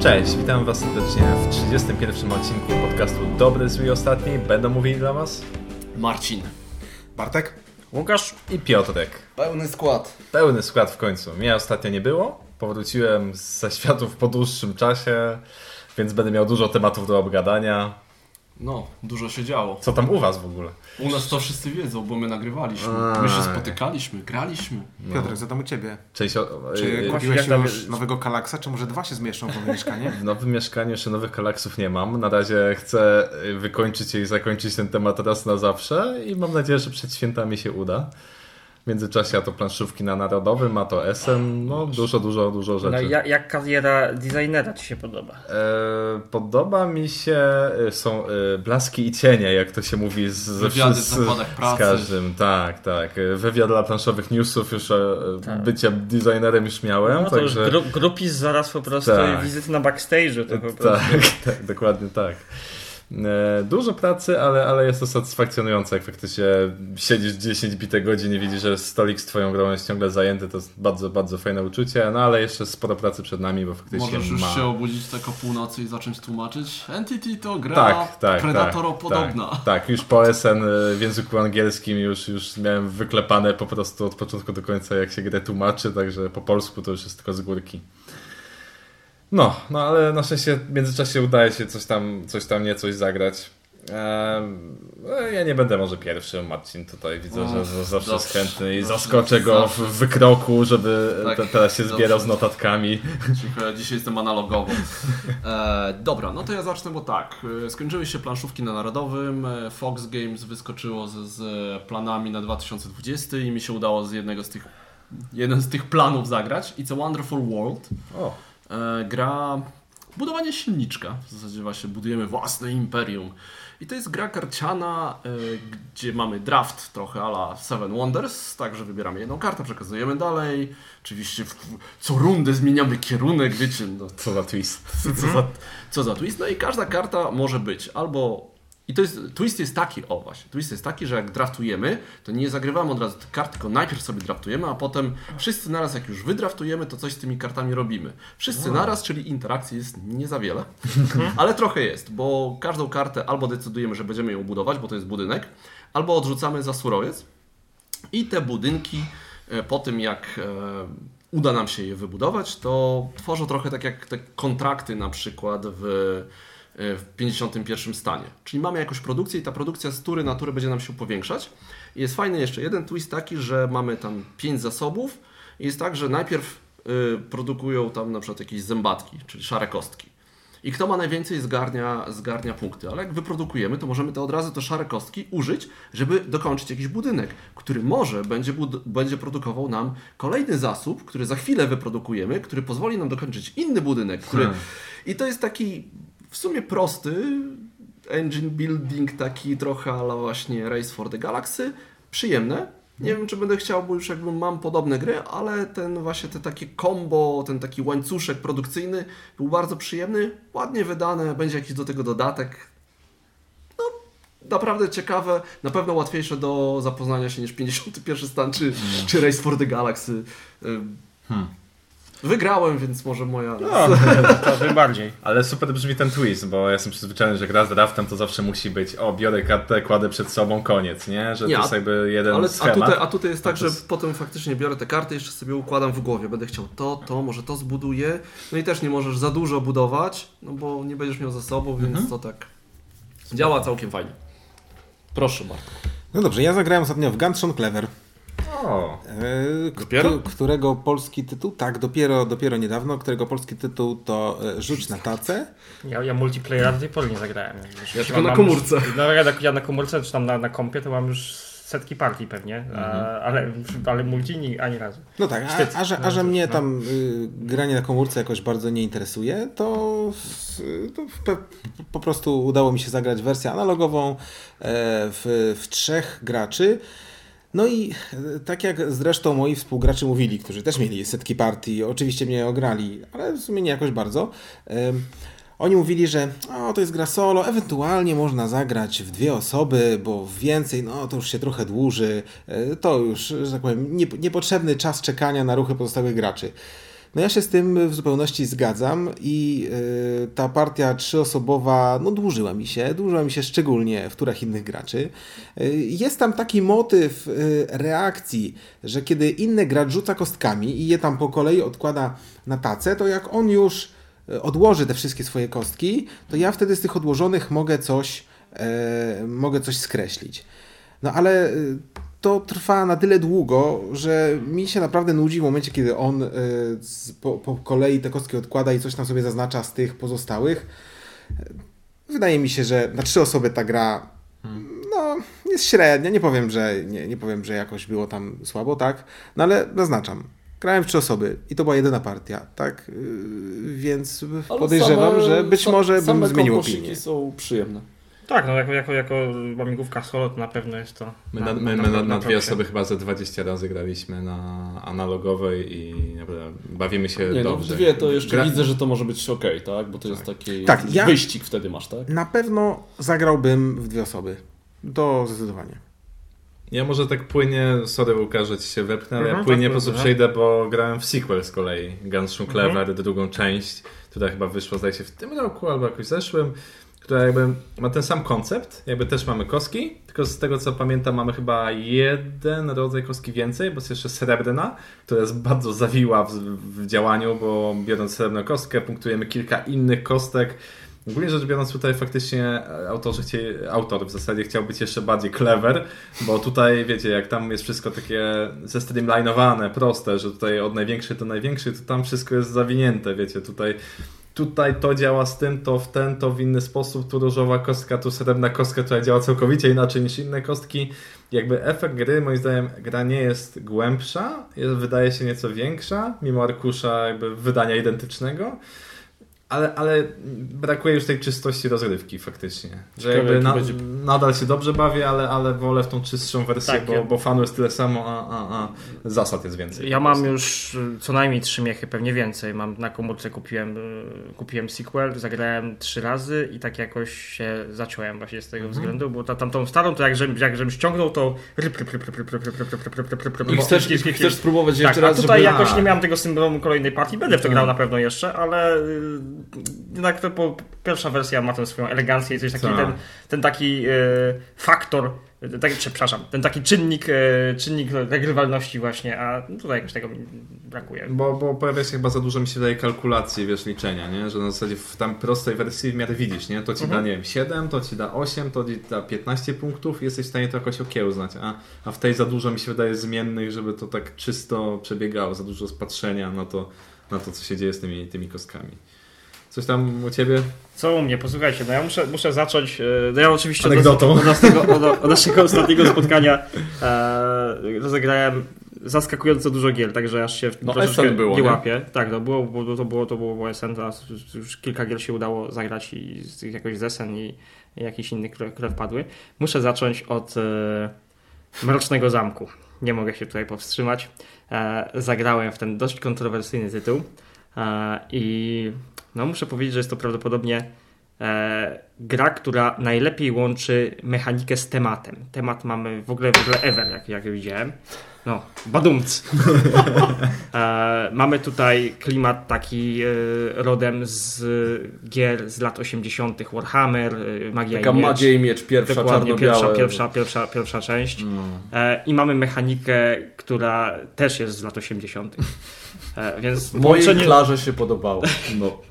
Cześć, witam Was serdecznie w 31 odcinku podcastu Dobry, Zły i Ostatni. Będą mówili dla Was Marcin. Bartek? Łukasz i Piotrek. Pełny skład. Pełny skład w końcu. Mnie ostatnio nie było. Powróciłem ze światów po dłuższym czasie, więc będę miał dużo tematów do obgadania. No, dużo się działo. Co tam u Was w ogóle? U nas to wszyscy wiedzą, bo my nagrywaliśmy. My się spotykaliśmy, graliśmy. Piotrek, co tam u Ciebie? Cześć, o, Czy yy, kupiłeś tam- już nowego Kalaksa, czy może dwa się zmieszczą w moim mieszkanie? W nowym mieszkaniu jeszcze nowych kalaksów nie mam. Na razie chcę y, wykończyć je i zakończyć ten temat raz na zawsze i mam nadzieję, że przed świętami się uda. W międzyczasie a to planszówki na Narodowym, a to SM, no dużo, dużo, dużo rzeczy. No, jak, jak kariera designera Ci się podoba? E, podoba mi się, e, są e, blaski i cienie, jak to się mówi z, ze wszyscy- z każdym. Tak, tak. E, Wywiad dla planszowych newsów już e, Tak. bycia designerem już miałem, No to już także... gru, grupis zaraz po prostu Tak. i wizyty na backstage'u. To po prostu. Tak, tak, dokładnie tak. E, Dużo pracy, ale, ale jest to satysfakcjonujące, jak faktycznie siedzisz 10 bite godzin i widzisz, że stolik z twoją grą jest ciągle zajęty, to jest bardzo, bardzo fajne uczucie, no ale jeszcze sporo pracy przed nami, bo faktycznie Możesz już ma... się obudzić tak o północy i zacząć tłumaczyć. Entity to gra Tak, tak, Predator-podobna. Tak, tak, już po SN y, w języku angielskim już, już miałem wyklepane po prostu od początku do końca, jak się grę tłumaczy, także po polsku to już jest tylko z górki. No, no ale na szczęście w międzyczasie udaje się coś tam, coś tam nie coś zagrać. No, ja nie będę może pierwszym, Marcin tutaj widzę, że, że zawsze jest dobrze, chętny i dobrze, zaskoczę go w wykroku, żeby Tak, te, teraz się dobrze. zbierał z notatkami. Ja dzisiaj jestem analogowo. E, dobra, no to ja zacznę, bo tak. e, Skończyły się planszówki na Narodowym. e, Fox Games wyskoczyło z, z planami na 2020 i mi się udało z jednego z tych, jeden z tych planów zagrać. It's a Wonderful World. O, gra budowanie silniczka. W zasadzie właśnie budujemy własne imperium. I to jest gra karciana, e, gdzie mamy draft trochę ala Seven Wonders, także wybieramy jedną kartę, przekazujemy dalej. Oczywiście w, co rundę zmieniamy kierunek, wiecie, no, co za twist. co, co, za, co za twist. No i każda karta może być albo. I to jest, twist jest taki, o właśnie, twist jest taki, że jak draftujemy, to nie zagrywamy od razu tych kart, tylko najpierw sobie draftujemy, a potem wszyscy naraz, jak już wydraftujemy, to coś z tymi kartami robimy. Wszyscy naraz, czyli interakcji jest nie za wiele, ale trochę jest, bo każdą kartę albo decydujemy, że będziemy ją budować, bo to jest budynek, albo odrzucamy za surowiec i te budynki e, po tym jak e, uda nam się je wybudować, to tworzą trochę tak jak te kontrakty na przykład w, w 51 stanie. Czyli mamy jakąś produkcję i ta produkcja z tury na turę będzie nam się powiększać. I jest fajny jeszcze jeden twist taki, że mamy tam 5 zasobów i jest tak, że najpierw y, produkują tam na przykład jakieś zębatki, czyli szare kostki. I kto ma najwięcej zgarnia, zgarnia punkty. Ale jak wyprodukujemy, to możemy te od razu te szare kostki użyć, żeby dokończyć jakiś budynek, który może będzie, będzie produkował nam kolejny zasób, który za chwilę wyprodukujemy, który pozwoli nam dokończyć inny budynek. Który... Hmm. I to jest taki w sumie prosty engine building, taki trochę ale właśnie Race for the Galaxy. Przyjemne. Nie wiem, czy będę chciał, bo już jakby mam podobne gry, ale ten właśnie te takie combo, ten taki łańcuszek produkcyjny był bardzo przyjemny, ładnie wydane, będzie jakiś do tego dodatek. No, naprawdę ciekawe, na pewno łatwiejsze do zapoznania się niż 51 stan czy, czy Race for the Galaxy. Ym, Wygrałem, więc może moja... No, to tym bardziej. Ale super brzmi ten twist, bo ja jestem przyzwyczajony, że gra z draftem to zawsze musi być o, biorę kartę, kładę przed sobą, koniec, nie? Że Nie, to a- jest jakby jeden Ale, a, schemat. tutaj, a tutaj jest tak, to że jest- potem faktycznie biorę te karty, jeszcze sobie układam w głowie. Będę chciał to, to, może to zbuduję. No i też nie możesz za dużo budować, no bo nie będziesz miał za sobą, więc Mhm. to tak działa całkiem fajnie. Proszę bardzo. No dobrze, ja zagrałem ostatnio w Gunshot Clever, O, e, Dopiero? którego polski tytuł, tak, dopiero, dopiero niedawno, którego polski tytuł to e, Rzuć na tacę. Ja, ja multiplayera do tej pory nie zagrałem. Już- Ja tylko na komórce. Już, no, ja, na- ja na komórce, czy tam na, na kompie, to mam już setki partii pewnie, Mhm. a, ale, ale multi ni- ani razu. No tak, a, a, że, a że mnie tam y, granie na komórce jakoś bardzo nie interesuje, to, to pe, po prostu udało mi się zagrać wersję analogową e, w, w trzech graczy. No i e, tak jak zresztą moi współgracze mówili, którzy też mieli setki partii, oczywiście mnie ograli, ale w sumie nie jakoś bardzo. Oni mówili, że o, to jest gra solo, ewentualnie można zagrać w dwie osoby, bo więcej, no to już się trochę dłuży, e, to już, że tak powiem, nie, niepotrzebny czas czekania na ruchy pozostałych graczy. No ja się z tym w zupełności zgadzam i y, ta partia trzyosobowa, no dłużyła mi się, dłużyła mi się szczególnie w turach innych graczy. Y, jest tam taki motyw y, reakcji, że kiedy inny gracz rzuca kostkami i je tam po kolei odkłada na tacę, to jak on już odłoży te wszystkie swoje kostki, to ja wtedy z tych odłożonych mogę coś, mogę coś skreślić. No ale to trwa na tyle długo, że mi się naprawdę nudzi w momencie, kiedy on y, z, po, po kolei te kostki odkłada i coś tam sobie zaznacza z tych pozostałych. Wydaje mi się, że na trzy osoby ta gra no, jest średnia. Nie powiem, że nie, nie powiem, że jakoś było tam słabo, tak? No ale zaznaczam. Grałem w trzy osoby i to była jedyna partia, tak? Yy, Więc Ale podejrzewam, same- że być sa- może bym zmienił opinię. są przyjemne. Tak, no jako, jako, jako łamigłówka solo to na pewno jest to. My na, my, my na, na dwie osoby chyba ze 20 razy graliśmy na analogowej i naprawdę bawimy się Nie, no w dobrze. dwie to jeszcze Gra- widzę, że to może być ok, tak? Bo to jest taki Tak, ja- wyścig wtedy masz, tak? Na pewno zagrałbym w dwie osoby. To zdecydowanie. Ja może tak płynnie, sorry Łukasz, że ci się wepchnę, ale ja Mhm, płynnie tak, po prostu dobra. przejdę, bo grałem w sequel z kolei, Guns N' Clever, Mhm. drugą część, która chyba wyszła zdaje się w tym roku albo jakoś zeszłym, która jakby ma ten sam koncept, jakby też mamy kostki, tylko z tego co pamiętam mamy chyba jeden rodzaj kostki więcej, bo jest jeszcze srebrna, która jest bardzo zawiła w, w działaniu, bo biorąc srebrną kostkę punktujemy kilka innych kostek, Ogólnie rzecz biorąc, tutaj faktycznie e, autorzy chcieli, autor w zasadzie chciał być jeszcze bardziej clever, bo tutaj, wiecie, jak tam jest wszystko takie zestreamlinowane, proste, że tutaj od największej do największej, to tam wszystko jest zawinięte, wiecie, tutaj tutaj to działa z tym, to w ten, to w inny sposób, tu różowa kostka, tu srebrna kostka, która działa całkowicie inaczej niż inne kostki. Jakby efekt gry, moim zdaniem, gra nie jest głębsza, jest, wydaje się nieco większa, mimo arkusza jakby wydania identycznego ale, ale brakuje już tej czystości rozrywki faktycznie. Że jakby nadal się dobrze bawię, ale, ale wolę w tą czystszą wersję, bo, ja... bo fanu jest tyle samo, a, a, zasad jest więcej. Ja mam już co najmniej trzy miechy, pewnie więcej. Mam na komórce kupiłem, kupiłem sequel, zagrałem trzy razy i tak jakoś się zacząłem właśnie z tego względu, bo ta, tamtą starą to jak żem, jak żem ściągnął to i chcesz, chcesz spróbować jeszcze raz, a tutaj jakoś nie miałem tego syndromu kolejnej partii, będę w to grał na pewno jeszcze, ale jednak to po, pierwsza wersja ma tę swoją elegancję i coś takiego, Tak. ten, ten taki y, faktor, y, tak, przepraszam, ten taki czynnik, y, czynnik regrywalności właśnie, a tutaj jakoś tego mi brakuje. Bo, bo pojawia się chyba za dużo mi się wydaje kalkulacji, wiesz, liczenia, nie? Że na zasadzie w tam prostej wersji w miarę widzisz, nie? To ci Mhm. da, nie wiem, 7, to ci da 8, to ci da 15 punktów i jesteś w stanie to jakoś okiełznać, a, a w tej za dużo mi się wydaje zmiennych, żeby to tak czysto przebiegało, za dużo spatrzenia na to, na to co się dzieje z tymi, tymi kostkami. Coś tam u Ciebie? Co u mnie? Posłuchajcie, no ja muszę, muszę zacząć. e, No ja oczywiście od, Anegdotą. od, naszego, od, od naszego ostatniego spotkania e, rozegrałem zaskakująco dużo gier, także aż się No, troszeczkę było, nie nie? łapię. Tak, no, było, było, to było to było SN, teraz już kilka gier się udało zagrać i z tych jakoś z SN i, i jakieś inne, które, które wpadły. Muszę zacząć od e, Mrocznego Zamku. Nie mogę się tutaj powstrzymać. E, zagrałem w ten dość kontrowersyjny tytuł e, i no muszę powiedzieć, że jest to prawdopodobnie e, gra, która najlepiej łączy mechanikę z tematem. Temat mamy w ogóle, w ogóle ever, jak, jak widziałem. No, badumc. e, mamy tutaj klimat taki e, rodem z gier z lat 80. Warhammer, e, Magia Taka i Miecz. Magia i Miecz, pierwsza Dokładnie, pierwsza, pierwsza, pierwsza, pierwsza część. No. E, I mamy mechanikę, która też jest z lat 80. E, więc Mojej. Klarze się podobało. no.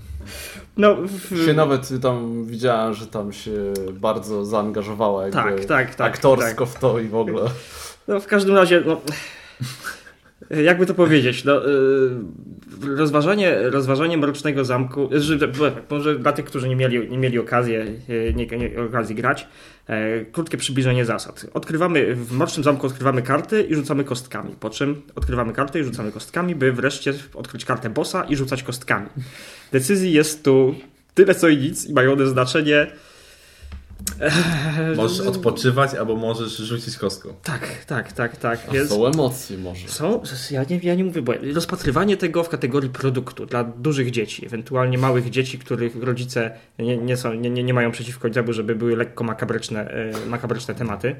No, w... Się nawet tam widziałem, że tam się bardzo zaangażowała jakby Tak, tak, tak. aktorsko w to i w ogóle. No, w każdym razie, no, jakby to powiedzieć, no, y, rozważanie, rozważanie Mrocznego Zamku, że, może dla tych, którzy nie mieli, nie mieli okazji, y, nie, nie, okazji grać, krótkie przybliżenie zasad. Odkrywamy, w Mrocznym Zamku odkrywamy karty i rzucamy kostkami, po czym odkrywamy karty i rzucamy kostkami, by wreszcie odkryć kartę bossa i rzucać kostkami. Decyzji jest tu tyle co i nic i mają one znaczenie Możesz odpoczywać albo możesz rzucić kostką. Tak, tak, tak, tak. A Więc Są emocje może. są, ja nie, ja nie mówię, bo rozpatrywanie tego w kategorii produktu dla dużych dzieci, ewentualnie małych dzieci, których rodzice nie, nie, są, nie, nie, nie mają przeciwko niczemu, żeby były lekko makabryczne, e, makabryczne tematy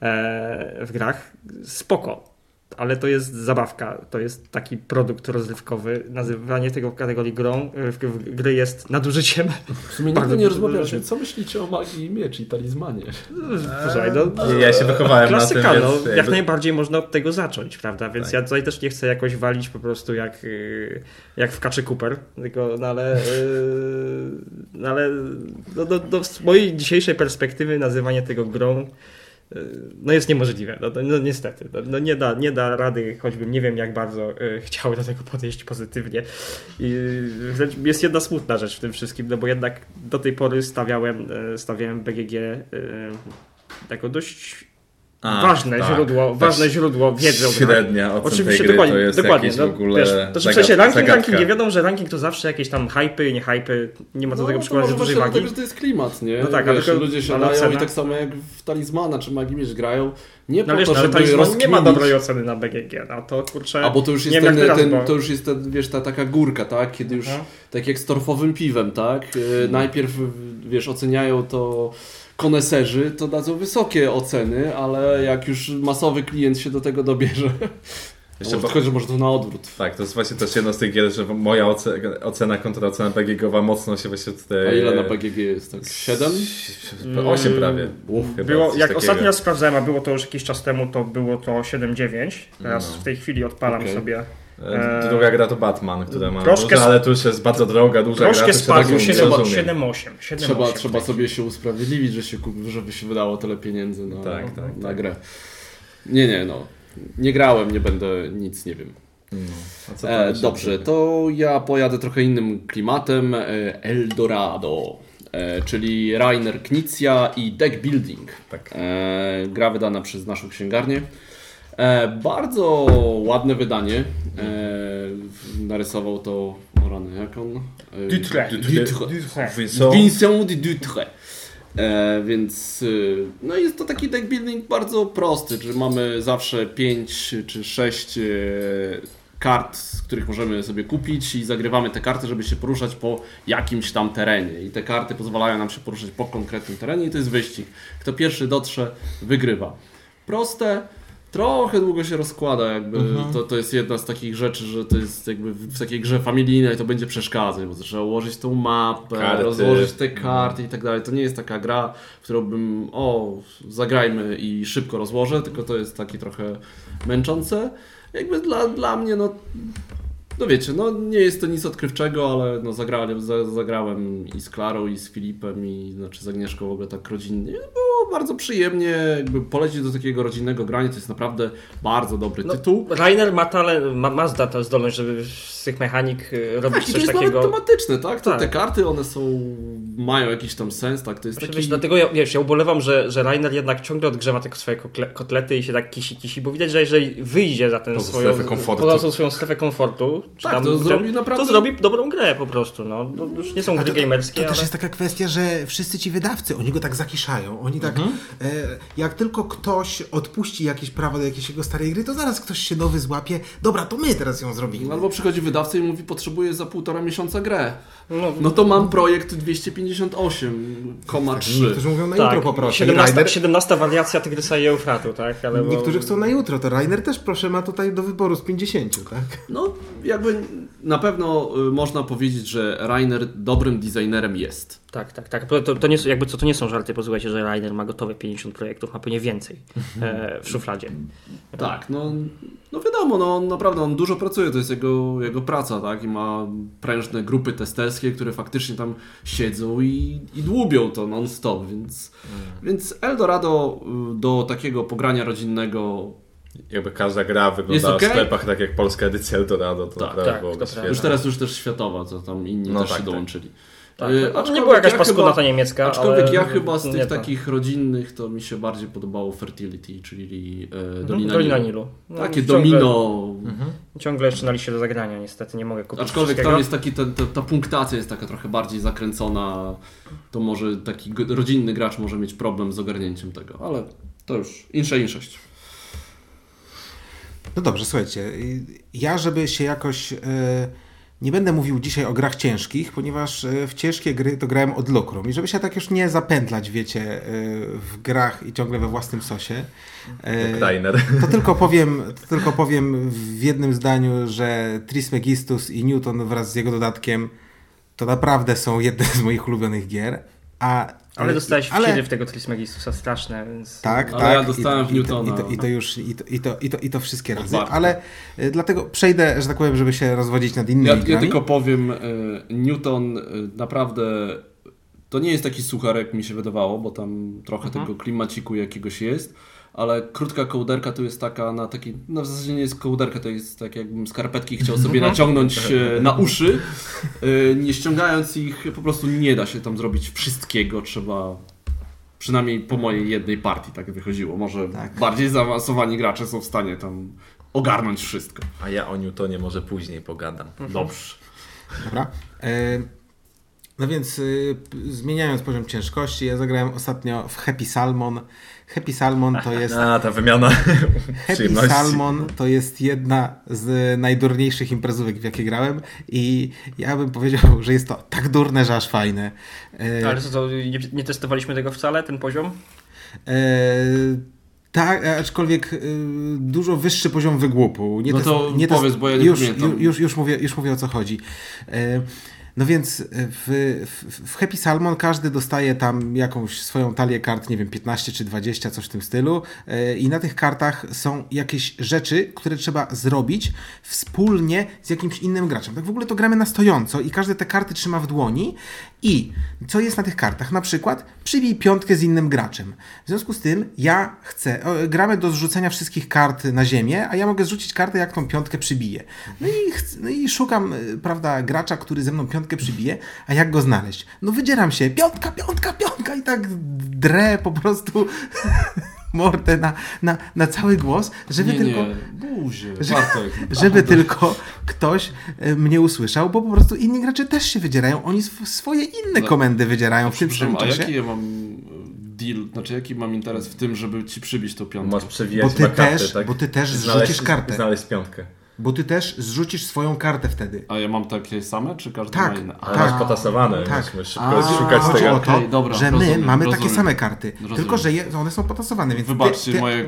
e, w grach, spoko. Ale to jest zabawka, to jest taki produkt rozrywkowy. Nazywanie tego w kategorii grą, y, w, w, gry jest nadużyciem. W sumie nigdy nie rozmawialiśmy. Co myślicie o magii i miecz i talizmanie? Słuchaj, no, Ja się wychowałem Klasyka, na tym, no, więc jak najbardziej można od tego zacząć, prawda? Więc Tak. ja tutaj też nie chcę jakoś walić po prostu jak, yy, jak w kaczy Cooper, tylko, no ale, yy, no, ale no, no, no, z mojej dzisiejszej perspektywy nazywanie tego grą no jest niemożliwe, no, no, niestety, no, no nie, da, nie da rady, choćbym nie wiem jak bardzo yy, chciał do tego podejść pozytywnie. I wręcz jest jedna smutna rzecz w tym wszystkim, no bo jednak do tej pory stawiałem, stawiałem BGG jako dość A, ważne tak. źródło, ważne źródło wiedzy. Średnia ocen Oczywiście, tej gry dokładnie, to jest dokładnie. jakiś No, w ogóle wiesz, to znaczy w sensie ranking, zagadka. ranking, nie wiadomo, że ranking to zawsze jakieś tam hypy, nie hypy, nie ma do tego to przykładać może dużej właśnie wagi. dlatego, że to jest klimat, nie? No tak, ale Wiesz, tylko- ludzie się ale dają i tak samo jak w Talizmana czy Magii Miecz grają. Nie No po wiesz, to, no, żeby talizman nie ma dobrej oceny na BGG, no to kurczę, A bo to już jest, ten, ten, bo- to już jest ten, wiesz, ta taka górka, tak? Kiedy już Mhm. tak jak z torfowym piwem, tak? E, Najpierw, wiesz, oceniają to koneserzy, to dadzą wysokie oceny, ale jak już masowy klient się do tego dobierze, Jeszcze może, bo- tylko, może to na odwrót. Tak, to jest właśnie też jedna z tych gier, że moja oce- ocena kontra ocena BGG-owa mocno się właśnie tutaj... A ile na BGG jest? Tak 7? 8 prawie. Uf, Chyba, Było, jak takiego. ostatni raz sprawdzałem, a było to już jakiś czas temu, to było to 7-9. Teraz No. w tej chwili odpalam Okej. sobie. E, Druga gra to Batman, która ma Troszkę ale tu już jest bardzo droga, duża gra, Troszkę rozumie, 7 rozumiem. 7-8. 7-8 Trzeba, trzeba tej sobie się usprawiedliwić, że się, żeby się wydało tyle pieniędzy na, Tak, tak, na tak. grę. Nie, nie, no. Nie grałem, nie będę, nic nie wiem. No. A co tam E, dobrze, to ja pojadę trochę innym klimatem. E, Eldorado, e, czyli Rainer Knizia i Deck Building. Tak. E, gra wydana przez naszą księgarnię. E, bardzo ładne wydanie. E, narysował to, rany, jak on? E, Dutre. Vincent de Dutre. E, więc no jest to taki deck building bardzo prosty, że mamy zawsze 5 czy 6 kart, z których możemy sobie kupić i zagrywamy te karty, żeby się poruszać po jakimś tam terenie. I te karty pozwalają nam się poruszać po konkretnym terenie i to jest wyścig. Kto pierwszy dotrze, wygrywa. Proste, trochę długo się rozkłada, jakby to, to jest jedna z takich rzeczy, że to jest jakby w takiej grze familijnej to będzie przeszkadzać, bo trzeba ułożyć tą mapę, Karty. rozłożyć te karty i tak dalej. To nie jest taka gra, w którą bym o, zagrajmy i szybko rozłożę, tylko to jest takie trochę męczące. Jakby dla, dla mnie, no no wiecie, no nie jest to nic odkrywczego, ale no zagrałem, za, zagrałem i z Klarą, i z Filipem, i znaczy z Agnieszką w ogóle tak rodzinnie. Było bardzo przyjemnie, jakby polecić do takiego rodzinnego grania, to jest naprawdę bardzo dobry No, tytuł. Rainer ma, talent, ma, ma zda- tę zdolność, żeby z tych mechanik y, robić Tak, i to coś jest takiego. nawet tematyczne, tak? To, Tak. Te karty, one są, mają jakiś tam sens, tak? To jest Właśnie, taki... wiesz, dlatego ja, wiesz, ja ubolewam, że, że Rainer jednak ciągle odgrzewa te swoje kotlety i się tak kisi, kisi, bo widać, że jeżeli wyjdzie za tę swoją, komfortu. swoją strefę komfortu, Tak, tam, to zrobi naprawdę- to zrobi dobrą grę po prostu. No. To już nie są gry to, to, gamerskie, to też ale... jest taka kwestia, że wszyscy ci wydawcy, oni go tak zakiszają. Oni tak, Mhm. e, jak tylko ktoś odpuści jakieś prawo do jakiejś jego starej gry, to zaraz ktoś się nowy złapie. Dobra, to my teraz ją zrobimy. Albo przychodzi wydawca i mówi, potrzebuję za półtora miesiąca grę. No, No to mam projekt 258,3. Niektórzy mówią na tak, jutro poproszę. I 17, Rainer, 17 wariacja Tygrysa i Eufratu, tak? Ale bo- niektórzy chcą na jutro, to Rainer też proszę ma tutaj do wyboru z 50, tak? No, jakby na pewno y, można powiedzieć, że Rainer dobrym designerem jest. Tak, tak, tak. To, to, nie, są- jakby co, to nie są żarty, posłuchajcie, że Rainer ma gotowe 50 projektów, ma pewnie więcej e, w szufladzie. Tak, no, no wiadomo, no on naprawdę on dużo pracuje, to jest jego, jego praca, tak? I ma prężne grupy testerskie, które faktycznie tam siedzą i, i dłubią to non-stop, więc, więc Eldorado y, do takiego pogrania rodzinnego Jakby każda gra wyglądała okej? w sklepach tak jak polska edycja Eldorado, to Tak, naprawdę tak, byłoby to. Już teraz już też światowa, co tam inni No też tak, się tak. dołączyli. Tak, Y, no, aczkolwiek nie była jakaś ja paskudna ta niemiecka, Aczkolwiek ale ja chyba z tych ta. takich rodzinnych to mi się bardziej podobało Fertility, czyli e, Dolina, Dolina Nilu. Nilu. No, Takie ciągle, domino. Ciągle jeszcze na liście do zagrania, niestety nie mogę kupić Aczkolwiek tam jest taki, ta, ta, ta punktacja jest taka trochę bardziej zakręcona. To może taki rodzinny gracz może mieć problem z ogarnięciem tego, ale to już insza inszość. No dobrze, słuchajcie, ja żeby się jakoś e, nie będę mówił dzisiaj o grach ciężkich, ponieważ e, w ciężkie gry to grałem od Lukrum. I żeby się tak już nie zapętlać, wiecie, e, w grach i ciągle we własnym sosie, e, to tylko powiem, to tylko powiem w jednym zdaniu, że Trismegistus i Newton wraz z jego dodatkiem to naprawdę są jedne z moich ulubionych gier. A, Ale dostałeś ale- w tego Trismegistusa straszne, więc... Tak, Ale tak. ja dostałem I, w to, i, Newtona. to, I to już, i to, i to, i to, i to wszystkie razy. Warto. Ale y, dlatego przejdę, że tak powiem, żeby się rozwodzić nad innymi Ja, ja tylko powiem, y, Newton y, naprawdę to nie jest taki suchar, jak mi się wydawało, bo tam trochę tego klimaciku jakiegoś jest, ale krótka kołderka tu jest taka na taki, no w zasadzie nie jest kołderka, to jest tak jakbym skarpetki chciał sobie naciągnąć e, na uszy, e, nie ściągając ich, po prostu nie da się tam zrobić wszystkiego, trzeba przynajmniej po mojej jednej partii tak wychodziło, może Tak. bardziej zaawansowani gracze są w stanie tam ogarnąć wszystko. A ja o Newtonie może później pogadam. Dobrze. Dobra. E, No więc y, zmieniając poziom ciężkości, ja zagrałem ostatnio w Happy Salmon. Happy Salmon to jest A, ta wymiana Happy. Salmon to jest jedna z najdurniejszych imprezówek, w jakie grałem i ja bym powiedział, że jest to tak durne, że aż fajne. E, Ale co, to nie, nie testowaliśmy tego wcale, ten poziom? E, tak, aczkolwiek e, dużo wyższy poziom wygłupu. Nie No to powiedz, bo ja nie już. Już, już, już, mówię, już mówię o co chodzi. E, no więc w, w, w Happy Salmon każdy dostaje tam jakąś swoją talię kart, nie wiem, 15 czy 20, coś w tym stylu. E, I na tych kartach są jakieś rzeczy, które trzeba zrobić wspólnie z jakimś innym graczem. Tak w ogóle to gramy na stojąco i każdy te karty trzyma w dłoni. I co jest na tych kartach? Na przykład przybij piątkę z innym graczem. W związku z tym ja chcę, o, gramy do zrzucenia wszystkich kart na ziemię, a ja mogę zrzucić kartę, jak tą piątkę przybiję. No i, no i szukam, y, prawda, gracza, który ze mną piątkę przybije, a jak go znaleźć? No wydzieram się, piątka, piątka, piątka i tak drę po prostu mordę na, na, na cały głos, żeby nie, tylko... nie, buzie, że- Bartek. Żeby tylko ktoś e, mnie usłyszał, bo po prostu inni gracze też się wydzierają, oni sw- swoje inne No, komendy wydzierają w tym samym a czasie. jaki ja mam e, deal, znaczy jaki mam interes w tym, żeby ci przybić tą piątkę? Masz przewijać Bo ty kartę, też- tak? bo ty też Znaleźć- zrzucisz kartę. Znaleźć piątkę. Bo ty też zrzucisz swoją kartę wtedy. A ja mam takie same, czy każdy Tak, ma inne? Ale Tak. potasowane, Tak. musimy szybko A, szukać chodzi tego. o to, Okej, dobra, że my rozumiem, mamy takie rozumiem. same karty, Rozumiem. tylko że je, one są potasowane, więc Wybaczcie ty, ty, moje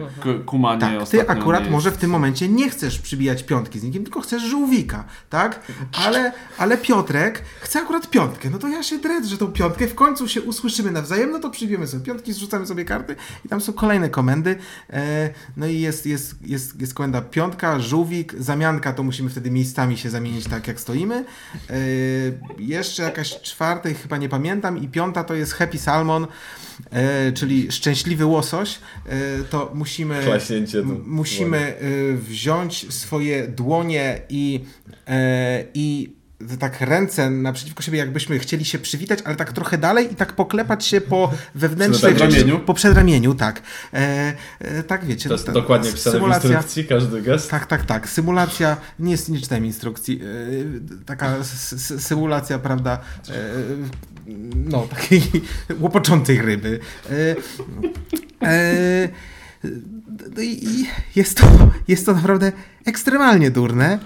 kumanie tak, ty akurat nie może jest- w tym momencie nie chcesz przybijać piątki z nikim, tylko chcesz żółwika, tak? Ale, ale Piotrek chce akurat piątkę, no to ja się drę, że tą piątkę w końcu się usłyszymy nawzajem, no to przybijemy sobie piątki, zrzucamy sobie karty i tam są kolejne komendy, e, no i jest, jest, jest, jest komenda piątka, żółwik, zamianka, to musimy wtedy miejscami się zamienić tak jak stoimy. E, jeszcze jakaś czwartej chyba nie pamiętam i piąta to jest Happy Salmon, e, czyli szczęśliwy łosoś, e, to musimy musimy wziąć swoje dłonie i, i tak ręce naprzeciwko siebie, jakbyśmy chcieli się przywitać, ale tak trochę dalej i tak poklepać się po wewnętrznej przedramieniu? po przedramieniu, tak. E, e, tak wiecie. To jest ta- dokładnie w instrukcji, każdy gest. tak, tak, tak. Symulacja, nie, jest- nie czytałem instrukcji, yy, taka symulacja, prawda, yy, no, takiej łopoczącej ryby. No i i jest to, jest to naprawdę ekstremalnie durne,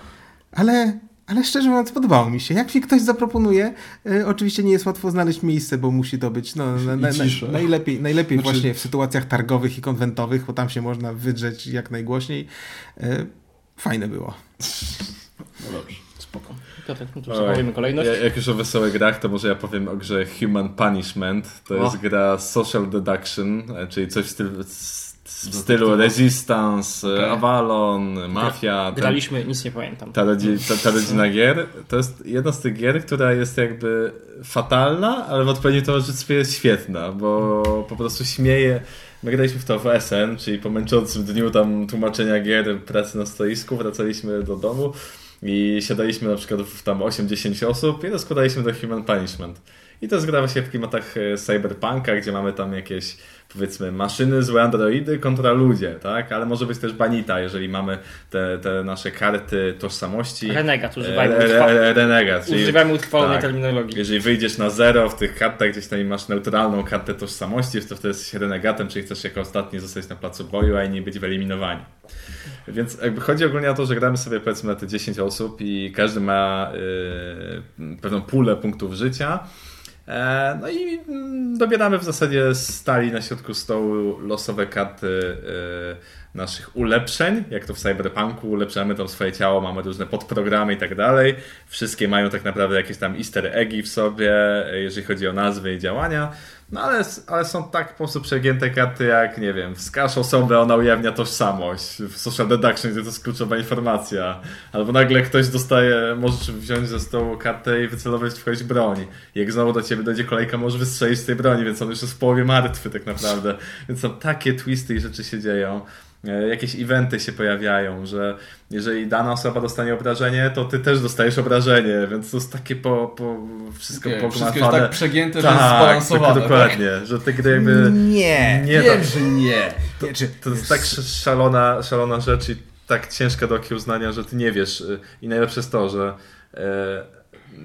ale, ale szczerze mówiąc podobało mi się. Jak mi ktoś zaproponuje, yy, oczywiście nie jest łatwo znaleźć miejsce, bo musi to być no, na, na, na, najlepiej, najlepiej Znaczy- właśnie w sytuacjach targowych i konwentowych, bo tam się można wydrzeć jak najgłośniej. E, Fajne było. No dobrze, spoko. No to zachowujmy kolejność. ja- Jak już o wesołych grach, to może ja powiem o grze Human Punishment. To O. jest gra Social Deduction, e, czyli coś w stylu, w stylu Resistance, Okej. Avalon, Mafia. ten- Graliśmy, nic nie pamiętam. Ta, rodzi, ta, ta rodzina gier to jest jedna z tych gier, która jest jakby fatalna, ale w odpowiednim towarzystwie jest świetna, bo po prostu śmieje. My graliśmy w to w SN, czyli po męczącym dniu tam tłumaczenia gier, pracy na stoisku, wracaliśmy do domu i siadaliśmy na przykład w tam 8-10 osób i rozkładaliśmy do Human Punishment. I to jest gra właśnie w klimatach e, cyberpunka, gdzie mamy tam jakieś powiedzmy maszyny, złe androidy kontra ludzie, tak? Ale może być też banita, jeżeli mamy te, te nasze karty tożsamości. Renegat, E, używajmy, re, utrwa... re, renegat, czyli utrwalonej tak. terminologii. jeżeli wyjdziesz na zero w tych kartach, gdzieś tam i masz neutralną kartę tożsamości, to wtedy jesteś renegatem, czyli chcesz jako ostatni zostać na placu boju, a inni być wyeliminowani. Więc jakby chodzi ogólnie o to, że gramy sobie powiedzmy te 10 osób i każdy ma yy, pewną pulę punktów życia. E, No i mm, dobieramy w zasadzie stali na środku stołu losowe karty e, naszych ulepszeń, jak to w Cyberpunku, ulepszamy tam swoje ciało, mamy różne podprogramy i tak dalej. Wszystkie mają tak naprawdę jakieś tam easter eggi w sobie, e, jeżeli chodzi o nazwy i działania. No ale, ale są tak po prostu przegięte karty jak, nie wiem, wskaż osobę, ona ujawnia tożsamość. W social deduction, gdzie to jest kluczowa informacja. Albo nagle ktoś dostaje, możesz wziąć ze stołu kartę i wycelować w kogoś broń. Jak znowu do ciebie dojdzie kolejka, możesz wystrzelić z tej broni, więc on już jest w połowie martwy tak naprawdę. Więc są takie twisty i rzeczy się dzieją. E, Jakieś eventy się pojawiają, że jeżeli dana osoba dostanie obrażenie, to ty też dostajesz obrażenie, więc to jest takie po, po wszystko Okay, wszystko jest pogmatwane. tak przegięte, że jest Tak, zbalansowane. tak, dokładnie, że te gry jakby Nie. nie Wiem, tak, że nie. Nie, czy, to jest tak sz- szalona, szalona rzecz i tak ciężka do okiełznania, że ty nie wiesz. y, I najlepsze jest to, że e,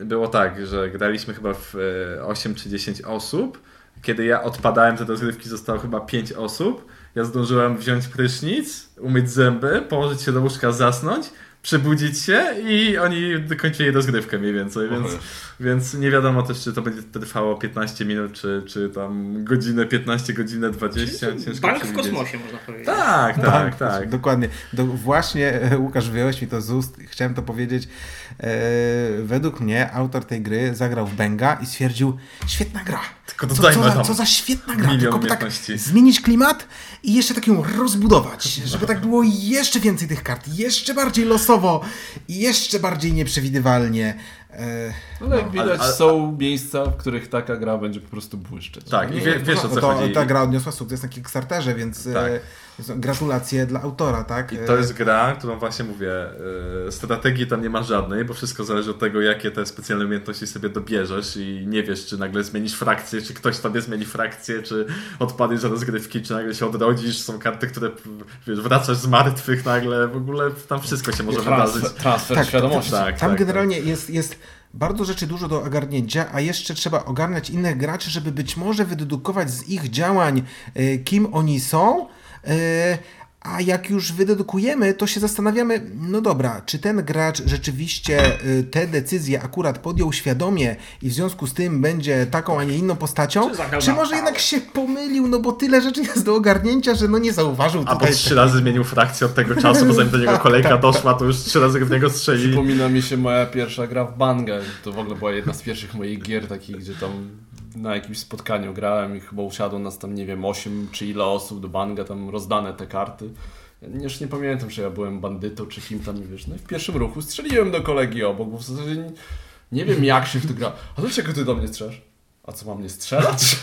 było tak, że graliśmy chyba w e, 8 czy 10 osób. Kiedy ja odpadałem, te rozgrywki zostało chyba 5 osób. Ja zdążyłem wziąć prysznic, umyć zęby, położyć się do łóżka, zasnąć, przebudzić się i oni dokończyli rozgrywkę mniej więcej, więc, więc nie wiadomo też, czy to będzie trwało 15 minut, czy, czy tam godzinę 15, godzinę 20. Ciężko Bank w kosmosie, można powiedzieć. Tak, tak, Tak, tak. Dokładnie. Do, właśnie e, Łukasz wyjąłeś mi to z ust. Chciałem to powiedzieć. E, według mnie autor tej gry zagrał w Benga i stwierdził, świetna gra. Tylko Co, dodajmy co, za, tam co za świetna gra. Tylko by tak zmienić klimat i jeszcze tak ją rozbudować, żeby tak było jeszcze więcej tych kart, jeszcze bardziej losowo i jeszcze bardziej nieprzewidywalnie. E, Ale jak widać, ale- ale- są miejsca, w których taka gra będzie po prostu błyszczeć. Tak, i wie, wiesz o no co to, chodzi. Ta gra odniosła sukces na Kickstarterze, więc Tak. E, gratulacje dla autora, tak? I to jest gra, którą właśnie mówię, e, strategii tam nie ma żadnej, bo wszystko zależy od tego, jakie te specjalne umiejętności sobie dobierzesz i nie wiesz, czy nagle zmienisz frakcję, czy ktoś tobie zmieni frakcję, czy odpadniesz z rozgrywki, czy nagle się odrodzisz, są karty, które wiesz, wracasz z martwych nagle, w ogóle tam wszystko się może wydarzyć. Transfer, Tak, świadomości. tak. Tam generalnie jest, jest bardzo rzeczy dużo do ogarnięcia, a jeszcze trzeba ogarniać innych graczy, żeby być może wydedukować z ich działań, e, kim oni są. E, A jak już wydedukujemy, to się zastanawiamy, no dobra, czy ten gracz rzeczywiście e, te decyzje akurat podjął świadomie i w związku z tym będzie taką, a nie inną postacią, Czy czy może jednak się pomylił, no bo tyle rzeczy jest do ogarnięcia, że no nie zauważył Albo tutaj. trzy razy zmienił frakcję od tego czasu, bo zanim do niego kolejka doszła, to już trzy razy w niego strzeli. Przypomina mi się moja pierwsza gra w Banga. To w ogóle była jedna z pierwszych moich gier takich, gdzie tam na jakimś spotkaniu grałem i chyba usiadło nas tam, nie wiem, 8 czy ile osób do Banga, tam rozdane te karty. Już nie pamiętam, czy ja byłem bandytą, czy kim tam, wiesz. No i w pierwszym ruchu strzeliłem do kolegi obok, bo w zasadzie nie, nie wiem jak się w to gra. A dlaczego ty do mnie strzelasz? A co, mam nie strzelać?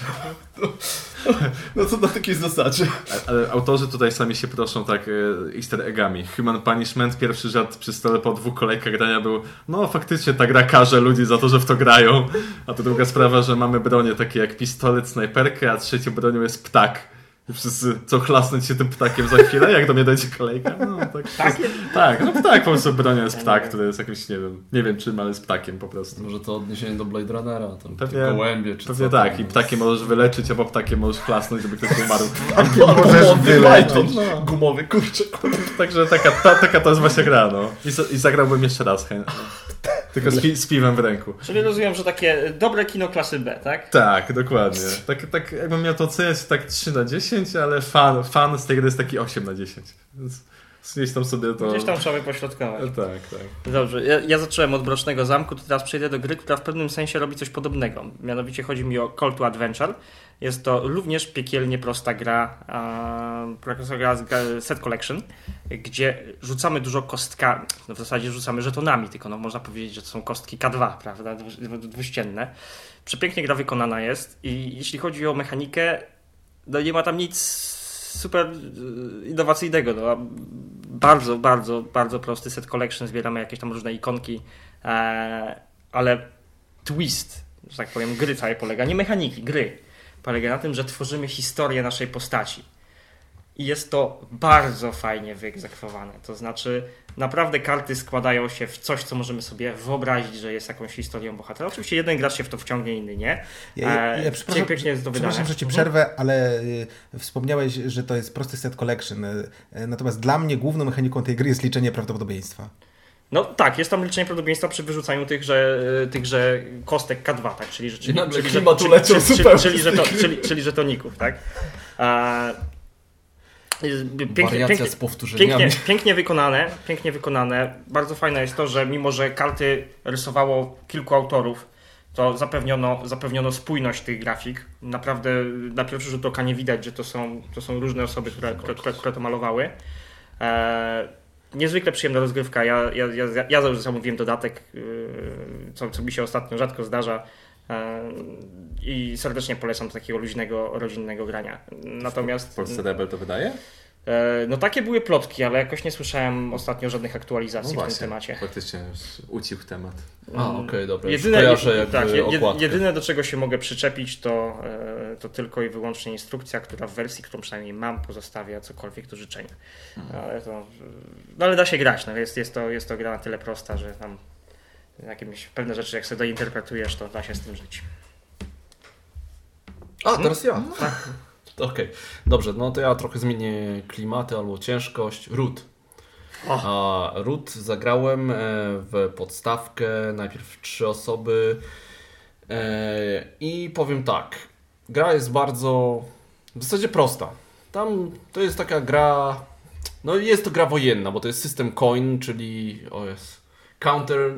No, no co na takiej zasadzie? Ale autorzy tutaj sami się proszą tak e, easter eggami. Human Punishment, pierwszy żart przy stole po dwóch kolejkach grania był no faktycznie ta gra karze ludzi za to, że w to grają. A to druga sprawa, że mamy bronie takie jak pistolet, snajperkę, a trzecią bronią jest ptak. I wszyscy, co chlasnąć się tym ptakiem za chwilę, jak do mnie dojdzie kolejka? No tak. Takie? Tak, no ptak, po prostu bronią jest ptak, który jest jakimś, nie wiem, nie wiem czym, ale jest ptakiem po prostu. Może to odniesienie do Blade Runnera, tam Pewnie- gołębie, czy Pewnie co tak, tam. i ptakiem możesz wyleczyć, albo ptakiem możesz chlasnąć, żeby ktoś umarł. Możesz wyleczyć. No. Gumowy kurczę. Także taka, ta, taka to jest właśnie gra, no. I, i zagrałbym jeszcze raz chętnie. Tylko z, pi, z piwem w ręku. Czyli rozumiem, że takie dobre kino klasy B, tak? Tak, dokładnie. Tak, tak jakbym miał to oceniać tak 3 na 10, ale fan, fan z tej gry jest taki 8 na 10. Więc gdzieś tam sobie to... Gdzieś tam trzeba pośrodkować. Tak, tak. Dobrze, ja, ja zacząłem od Mrocznego Zamku, to teraz przejdę do gry, która w pewnym sensie robi coś podobnego. Mianowicie chodzi mi o Call to Adventure. Jest to również piekielnie prosta gra, prosta gra Set Collection, gdzie rzucamy dużo kostka, no w zasadzie rzucamy żetonami, tylko no, można powiedzieć, że to są kostki K2, prawda, dwu- dwuścienne. Przepięknie gra wykonana jest i jeśli chodzi o mechanikę, no nie ma tam nic super y, innowacyjnego. No. Bardzo, bardzo, bardzo prosty set collection. Zbieramy jakieś tam różne ikonki, e, ale twist, że tak powiem, gry całej polega, nie mechaniki, gry. Polega na tym, że tworzymy historię naszej postaci. I jest to bardzo fajnie wyegzekwowane. To znaczy, naprawdę karty składają się w coś, co możemy sobie wyobrazić, że jest jakąś historią bohatera. Oczywiście jeden gracz się w to wciągnie, inny nie. Ja, ja, ja, E, przepraszam, pięknie jest to wydane. przepraszam, że Ci Mhm. przerwę, ale y, wspomniałeś, że to jest prosty set collection. y, Natomiast dla mnie główną mechaniką tej gry jest liczenie prawdopodobieństwa. No tak, jest tam liczenie prawdopodobieństwa przy wyrzucaniu tychże, y, tychże kostek K2, tak? Czyli, że- czyli, nagle czyli, czyli, czyli, że to, czyli, czyli żetoników, tak? A, y, pięknie, pięknie, z powtórzeniami. pięknie, pięknie wykonane, pięknie wykonane. Bardzo fajne jest to, że mimo, że karty rysowało kilku autorów, to zapewniono, zapewniono spójność tych grafik. Naprawdę na pierwszy rzut oka nie widać, że to są, to są różne osoby, które, które, które, które to malowały. E, niezwykle przyjemna rozgrywka. Ja, ja, ja, ja już zamówiłem dodatek, yy, co, co mi się ostatnio rzadko zdarza. e, I serdecznie polecam takiego luźnego, rodzinnego grania. Natomiast. W Polsce Rebel to wydaje? E, No takie były plotki, ale jakoś nie słyszałem ostatnio żadnych aktualizacji w tym temacie. Faktycznie ucichł temat. A, okej, dobra. Już Jedyne, tak, jedyne do czego się mogę przyczepić to, e, to tylko i wyłącznie instrukcja, która w wersji, którą przynajmniej mam, pozostawia cokolwiek do życzenia. Ale, to, no ale da się grać. No jest, jest, to, jest to gra na tyle prosta, że tam jakieś pewne rzeczy, jak sobie dointerpretujesz, to da się z tym żyć. A, teraz ja. Okej, dobrze, no to ja trochę zmienię klimaty albo ciężkość. Root. A Root zagrałem e, w podstawkę, najpierw trzy osoby e, i powiem tak, gra jest bardzo w zasadzie prosta. Tam to jest taka gra, no jest to gra wojenna, bo to jest system coin, czyli o jest, counter,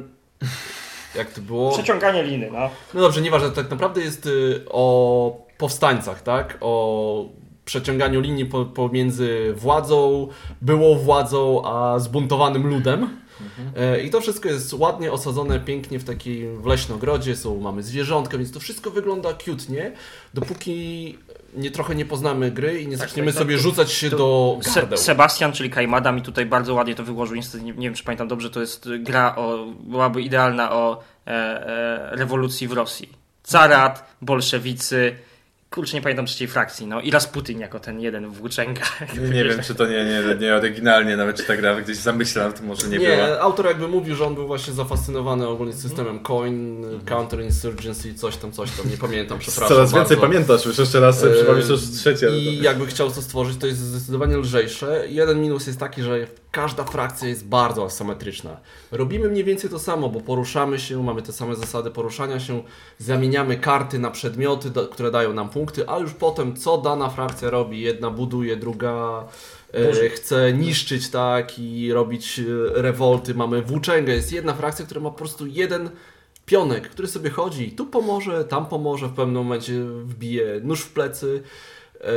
jak to było? Przeciąganie liny, no. No dobrze, nieważne, tak naprawdę jest y, o powstańcach, tak? O przeciąganiu linii po, pomiędzy władzą, byłą władzą, a zbuntowanym ludem. E, I to wszystko jest ładnie osadzone, pięknie w takim w leśnogrodzie, są, mamy zwierzątka, więc to wszystko wygląda cutnie, dopóki nie, trochę nie poznamy gry i nie Tak, zaczniemy tak, tak. sobie rzucać się To do Se gardeł. Sebastian, czyli Kajmada, mi tutaj bardzo ładnie to wyłożył. Niestety nie, nie wiem, czy pamiętam dobrze, to jest gra o, byłaby idealna o e, e, rewolucji w Rosji. Carat, bolszewicy, kurczę, nie pamiętam trzeciej frakcji, no i Rasputin jako ten jeden włóczęga. Nie, nie wiem, czy to nie, nie, nie oryginalnie, nawet czy ta gra gdzieś zamyślam, to może nie, Nie, była. autor jakby mówił, że on był właśnie zafascynowany ogólnie systemem coin, counterinsurgency, coś tam, coś tam, nie pamiętam, przepraszam Coraz więcej bardzo. pamiętasz, już jeszcze raz sobie przypomnisz już trzecie. I to- jakby chciał to stworzyć, to jest zdecydowanie lżejsze. Jeden minus jest taki, że każda frakcja jest bardzo asymetryczna. Robimy mniej więcej to samo, bo poruszamy się, mamy te same zasady poruszania się, zamieniamy karty na przedmioty, które dają nam punkty, a już potem co dana frakcja robi, jedna buduje, druga e, chce niszczyć, tak, i robić e, rewolty. Mamy włóczęgę, jest jedna frakcja, która ma po prostu jeden pionek, który sobie chodzi, tu pomoże, tam pomoże, w pewnym momencie wbije nóż w plecy. E,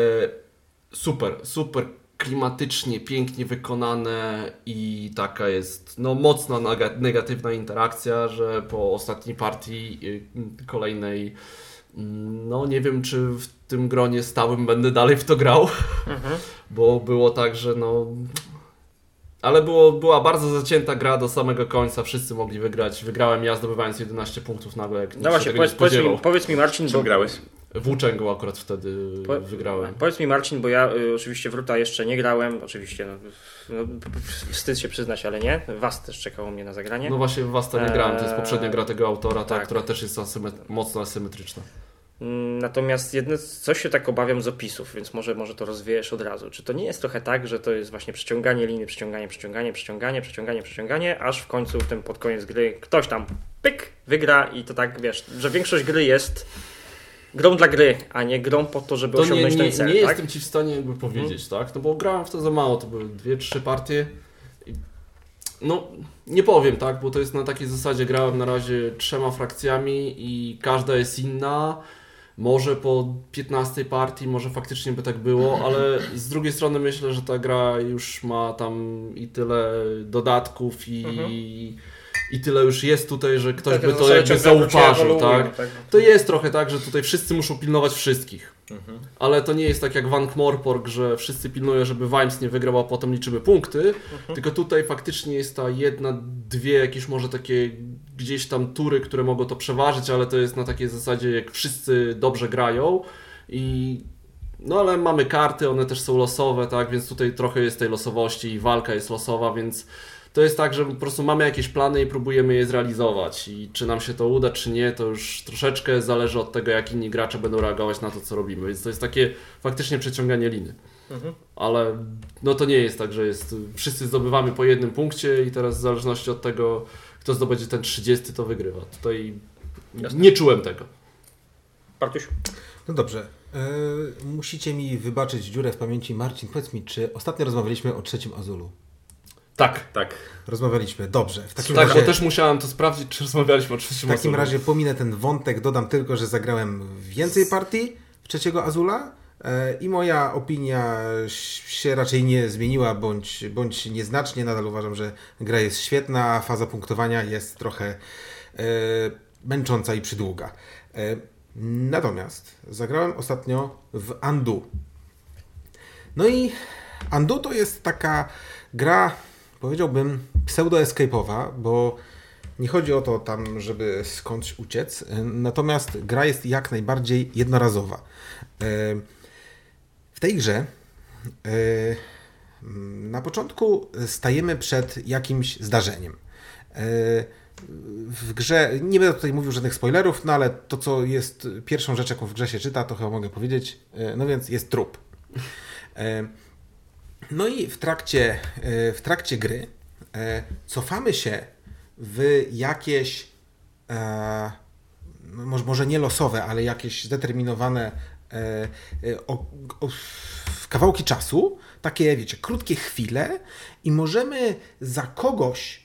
super, super klimatycznie, pięknie wykonane i taka jest no, mocna negatywna interakcja, że po ostatniej partii y, kolejnej mm, no nie wiem, czy w tym gronie stałym będę dalej w to grał, bo było tak, że no ale było, była bardzo zacięta gra do samego końca, wszyscy mogli wygrać. Wygrałem ja zdobywając 11 punktów nagle, No właśnie, powiedz, powiedz, mi, powiedz mi Marcin, Czym bo, grałeś? Włóczęgą akurat wtedy Po- wygrałem. powiedz mi Marcin, bo ja y, oczywiście w Ruta jeszcze nie grałem, oczywiście no, no, wstyd się przyznać, ale nie. Was też czekało mnie na zagranie. No właśnie w Was to nie grałem, to jest poprzednia gra tego autora, ta, tak. która też jest mocno asymetryczna. Mm, Natomiast jedno, coś się tak obawiam z opisów, więc może, może to rozwiejesz od razu. Czy to nie jest trochę tak, że to jest właśnie przeciąganie liny, przeciąganie, przeciąganie, przeciąganie, przeciąganie, przeciąganie, aż w końcu tym pod koniec gry ktoś tam pyk wygra i to tak wiesz, że większość gry jest grą dla gry, a nie grą po to, żeby To nie, osiągnąć nie, ten cel. nie tak? jestem Ci w stanie jakby powiedzieć, tak? No bo grałem w to za mało, to były dwie, trzy partie. No, nie powiem, tak? Bo to jest na takiej zasadzie, grałem na razie trzema frakcjami i każda jest inna. Może po 15 partii, może faktycznie by tak było, ale z drugiej strony myślę, że ta gra już ma tam i tyle dodatków i, i tyle już jest tutaj, że ktoś Tak, by na to jakby zauważył, tak? tak? To jest trochę tak, że tutaj wszyscy muszą pilnować wszystkich. Ale to nie jest tak jak w Ankh-Morpork, że wszyscy pilnują, żeby Vimes nie wygrał, a potem liczymy punkty. Tylko tutaj faktycznie jest ta jedna, dwie jakieś może takie gdzieś tam tury, które mogą to przeważyć, ale to jest na takiej zasadzie, jak wszyscy dobrze grają I no ale mamy karty, one też są losowe, tak, więc tutaj trochę jest tej losowości i walka jest losowa, więc to jest tak, że po prostu mamy jakieś plany i próbujemy je zrealizować. I czy nam się to uda, czy nie, to już troszeczkę zależy od tego, jak inni gracze będą reagować na to, co robimy. Więc to jest takie faktycznie przeciąganie liny. Ale no to nie jest tak, że jest, wszyscy zdobywamy po jednym punkcie i teraz w zależności od tego, kto zdobędzie ten 30, to wygrywa. Tutaj nie czułem tego. Bartuś? No dobrze. E, musicie mi wybaczyć dziurę w pamięci. Marcin, powiedz mi, czy ostatnio rozmawialiśmy o trzecim Azulu? Tak. Tak. Rozmawialiśmy, dobrze. W takim Tak, razie, bo też musiałem to sprawdzić, czy rozmawialiśmy o trzecim w takim razie pominę ten wątek, dodam tylko, że zagrałem więcej partii w trzeciego Azula e, i moja opinia się raczej nie zmieniła, bądź, bądź nieznacznie. Nadal uważam, że gra jest świetna, a faza punktowania jest trochę e, męcząca i przydługa. E, natomiast zagrałem ostatnio w Andu. No i Andu to jest taka gra, powiedziałbym, pseudo-escape'owa, bo nie chodzi o to tam, żeby skądś uciec, y, natomiast gra jest jak najbardziej jednorazowa. Y, W tej grze y, na początku stajemy przed jakimś zdarzeniem. W grze, nie będę tutaj mówił żadnych spoilerów, no ale to, co jest pierwszą rzecz, jaką w grze się czyta, to chyba mogę powiedzieć, no więc jest trup. No i w trakcie, e, w trakcie gry e, cofamy się w jakieś, e, może, nie losowe, ale jakieś zdeterminowane kawałki czasu, takie wiecie, krótkie chwile i możemy za kogoś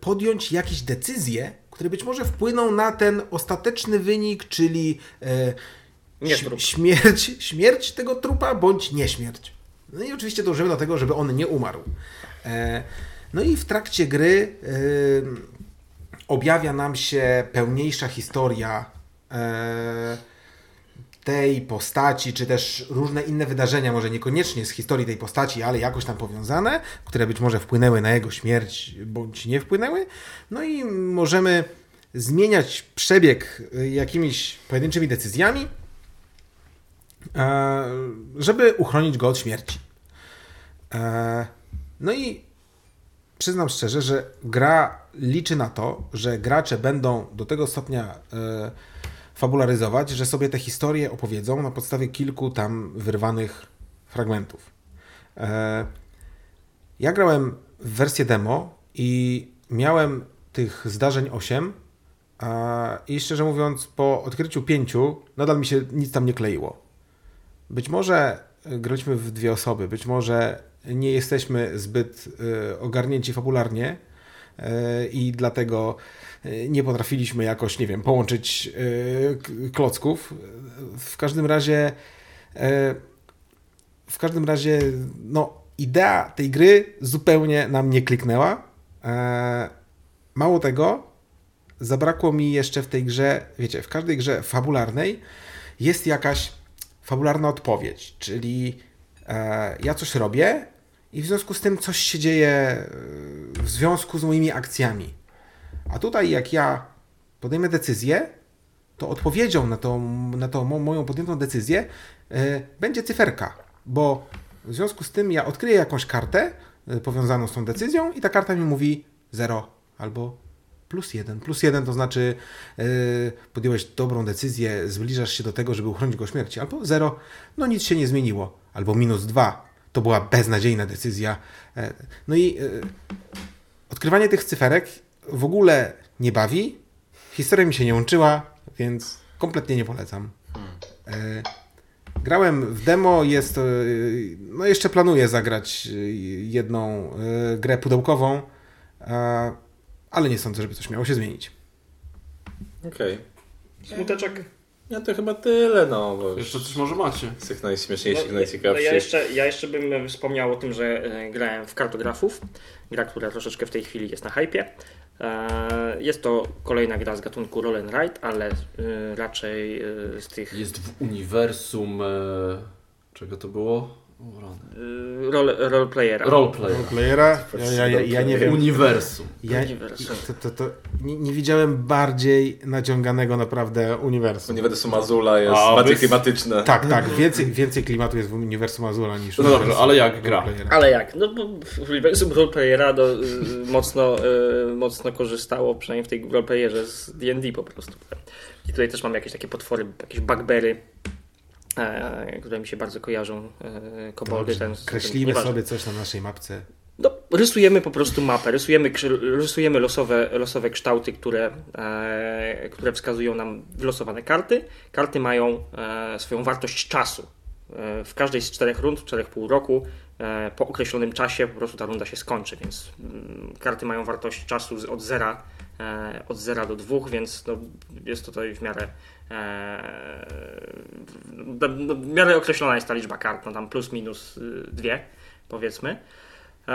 podjąć jakieś decyzje, które być może wpłyną na ten ostateczny wynik, czyli śmierć, śmierć tego trupa bądź nieśmierć. No i oczywiście dążymy do tego, żeby on nie umarł. E, no i w trakcie gry e, objawia nam się pełniejsza historia e, tej postaci, czy też różne inne wydarzenia, może niekoniecznie z historii tej postaci, ale jakoś tam powiązane, które być może wpłynęły na jego śmierć, bądź nie wpłynęły. No i możemy zmieniać przebieg jakimiś pojedynczymi decyzjami, żeby uchronić go od śmierci. E, No i przyznam szczerze, że gra liczy na to, że gracze będą do tego stopnia e, fabularyzować, że sobie te historie opowiedzą na podstawie kilku tam wyrwanych fragmentów. E, Ja grałem w wersję demo i miałem tych zdarzeń 8 a, i szczerze mówiąc po odkryciu pięciu nadal mi się nic tam nie kleiło. Być może e, graliśmy w dwie osoby, być może nie jesteśmy zbyt e, ogarnięci fabularnie e, i dlatego nie potrafiliśmy jakoś, nie wiem, połączyć klocków. W każdym razie w każdym razie no idea tej gry zupełnie nam nie kliknęła. Mało tego, zabrakło mi jeszcze w tej grze, wiecie, w każdej grze fabularnej jest jakaś fabularna odpowiedź, czyli e, ja coś robię i w związku z tym coś się dzieje e, w związku z moimi akcjami. A tutaj jak ja podejmę decyzję, to odpowiedzią na tą, na tą mo- moją podjętą decyzję e, będzie cyferka, bo w związku z tym ja odkryję jakąś kartę powiązaną z tą decyzją i ta karta mi mówi 0 albo plus 1. Plus 1 to znaczy e, podjąłeś dobrą decyzję, zbliżasz się do tego, żeby uchronić go śmierci, albo 0, no nic się nie zmieniło, albo minus 2, to była beznadziejna decyzja. E, no i e, odkrywanie tych cyferek w ogóle nie bawi, historia mi się nie łączyła, więc kompletnie nie polecam. Grałem w demo, jest. No, jeszcze planuję zagrać jedną grę pudełkową, ale nie sądzę, żeby coś miało się zmienić. Okej. Smuteczek. Ja to chyba tyle, no. Bo Jeszcze coś może macie. z tych najśmieszniejszych, No, najciekawszych. ja, jeszcze, ja jeszcze bym wspomniał o tym, że e, grałem w kartografów. Gra, która troszeczkę w tej chwili jest na hypie. E, Jest to kolejna gra z gatunku Roll and Ride, ale e, raczej z tych Jest w uniwersum. Czego to było? O, rany. y, role, roleplayera. Roleplayer. Playera? Ja, ja, ja, ja nie wiem. Uniwersum. Ja, Uniwersum. to, to, to, nie, nie widziałem bardziej naciąganego naprawdę uniwersum. Uniwersum Azula jest A, bardziej bez- klimatyczne. Tak, tak. Więcej, więcej klimatu jest w uniwersum Azula niż No dobrze, ale jak gra? Ale jak? No bo w uniwersum roleplayera no, y, mocno, y, mocno korzystało, przynajmniej w tej roleplayerze z D&D po prostu. I tutaj też mam jakieś takie potwory, jakieś bugbery, e, które mi się bardzo kojarzą. E, koboldy, Dobrze. ten, ten, Kreślimy nieważne. sobie coś na naszej mapce. No, rysujemy po prostu mapę, rysujemy, rysujemy losowe, losowe kształty, które, e, które wskazują nam wylosowane karty. Karty mają e, swoją wartość czasu. E, w każdej z czterech rund, czterech pół roku, e, po określonym czasie po prostu ta runda się skończy, więc mm, karty mają wartość czasu od zera, e, od zera do dwóch, więc no, jest to tutaj w miarę w- no, w miarę określona jest ta liczba kart, no tam plus minus y, dwie powiedzmy. E,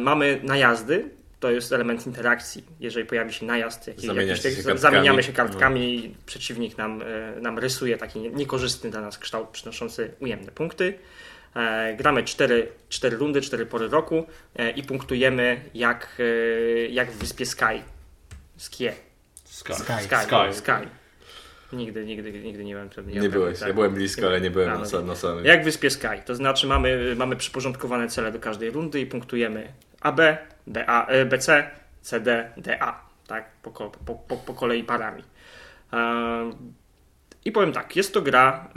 mamy najazdy, to jest element interakcji. Jeżeli pojawi się najazd, jakiś, jakiś się tekst, zamieniamy się kartkami i przeciwnik nam, e, nam rysuje taki nie- niekorzystny dla nas kształt przynoszący ujemne punkty. E, gramy cztery, cztery rundy, cztery pory roku e, i punktujemy jak, e, jak w wyspie Sky. Skie. Sky. Sky. Sky. Sky. Sky. Nigdy, nigdy, nigdy nie byłem wtedy. Nie byłeś, tak. ja byłem blisko, ale nie byłem na, sa- na samym. Jak w Wyspie Sky, to znaczy mamy, mamy przyporządkowane cele do każdej rundy i punktujemy AB, BA, e, BC, CD, DA, tak, po, po, po, po kolei parami. Ehm, I powiem tak, jest to gra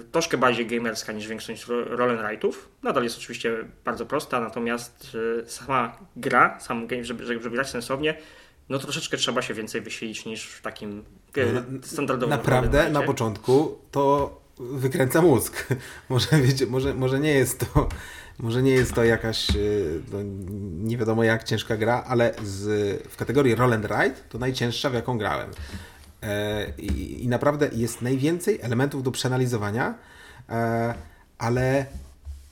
y, troszkę bardziej gamerska niż większość ro- roll and write'ów. Nadal jest oczywiście bardzo prosta, natomiast y, sama gra, sam game, żeby, żeby grać sensownie, no troszeczkę trzeba się więcej wysilić niż w takim Na- standardowym Naprawdę na początku to wykręca mózg. Może, wiecie, może, może nie jest to. Może nie jest to jakaś y, no, nie wiadomo jak ciężka gra, ale z, w kategorii Roll and Ride to najcięższa w jaką grałem. E, i, I naprawdę jest najwięcej elementów do przeanalizowania, e, ale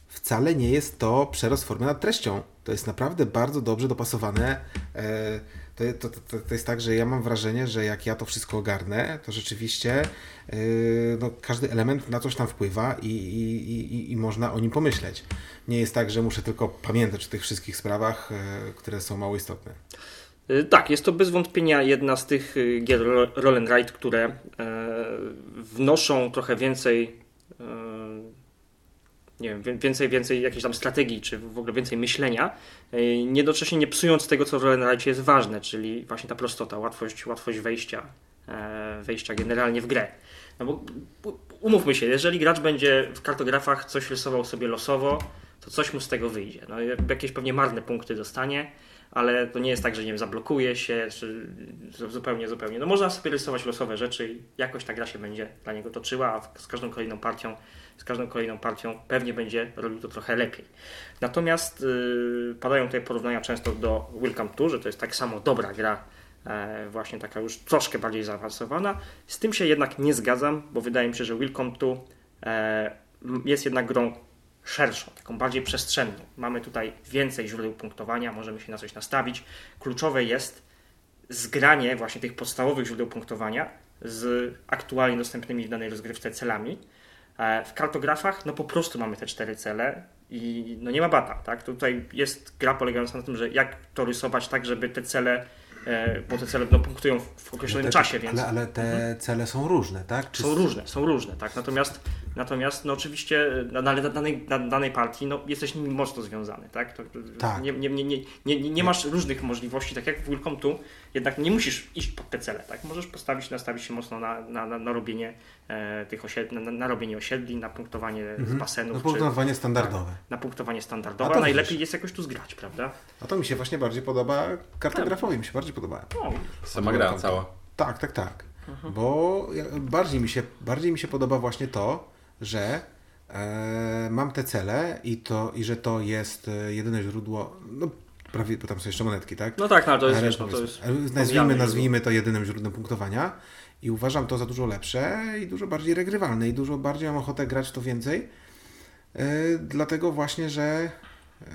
wcale nie jest to przerost formy nad treścią. To jest naprawdę bardzo dobrze dopasowane. E, To, to, to, to jest tak, że ja mam wrażenie, że jak ja to wszystko ogarnę, to rzeczywiście e, no, każdy element na coś tam wpływa i, i, i, i można o nim pomyśleć. Nie jest tak, że muszę tylko pamiętać o tych wszystkich sprawach, e, które są mało istotne. Y, Tak, jest to bez wątpienia jedna z tych y, gier ro- roll and ride, które e, wnoszą trochę więcej nie wiem, wie- więcej, więcej jakiejś tam strategii, czy w ogóle więcej myślenia, e, jednocześnie nie psując tego, co w roll and ride jest ważne, czyli właśnie ta prostota, łatwość, łatwość wejścia, e, wejścia generalnie w grę. No bo umówmy się, jeżeli gracz będzie w kartografach coś rysował sobie losowo, to coś mu z tego wyjdzie. No, jakieś pewnie marne punkty dostanie, ale to nie jest tak, że nie wiem, zablokuje się, czy zupełnie, zupełnie. No można sobie rysować losowe rzeczy i jakoś ta gra się będzie dla niego toczyła, a z każdą kolejną partią, z każdą kolejną partią pewnie będzie robił to trochę lepiej. Natomiast yy, padają tutaj porównania często do Welcome to, że to jest tak samo dobra gra, e, właśnie taka już troszkę bardziej zaawansowana. Z tym się jednak nie zgadzam, bo wydaje mi się, że Welcome to e, jest jednak grą szerszą, taką bardziej przestrzenną. Mamy tutaj więcej źródeł punktowania, możemy się na coś nastawić. Kluczowe jest zgranie właśnie tych podstawowych źródeł punktowania z aktualnie dostępnymi w danej rozgrywce celami. E, W kartografach no po prostu mamy te cztery cele i no nie ma bata, tak? Tutaj jest gra polegająca na tym, że jak to rysować tak, żeby te cele, bo te cele no, punktują w- określonym Te- czasie, więc ale, ale te cele są różne, tak? Czy są różne, są różne, tak. Natomiast, natomiast no oczywiście na, na, na, danej, na danej partii no, jesteś nimi mocno związany, tak? To, Tak. Nie, nie, nie, nie, nie, nie masz różnych możliwości, tak jak w Welcome tu, jednak nie musisz iść pod te cele, tak? Możesz postawić, nastawić się mocno na, na, na, na robienie e, tych osiedli, na, na robienie osiedli, na punktowanie z basenów, No czy punktowanie standardowe. na punktowanie A standardowe. Najlepiej widzisz. jest jakoś tu zgrać, prawda? A to mi się właśnie bardziej podoba, kartografowi mi się bardziej podoba. No, Sama gra cała. Tak, tak, tak. Bo ja- bardziej mi, się, bardziej mi się podoba właśnie to, że e, mam te cele i, to, i że to jest e, jedyne źródło, no prawie, bo tam są jeszcze monetki, tak? no tak, no to jest, wiesz, no, to jest ale nazwijmy, nazwijmy to jedynym źródłem punktowania i uważam to za dużo lepsze i dużo bardziej regrywalne i dużo bardziej mam ochotę grać w to więcej, e, dlatego właśnie, że e,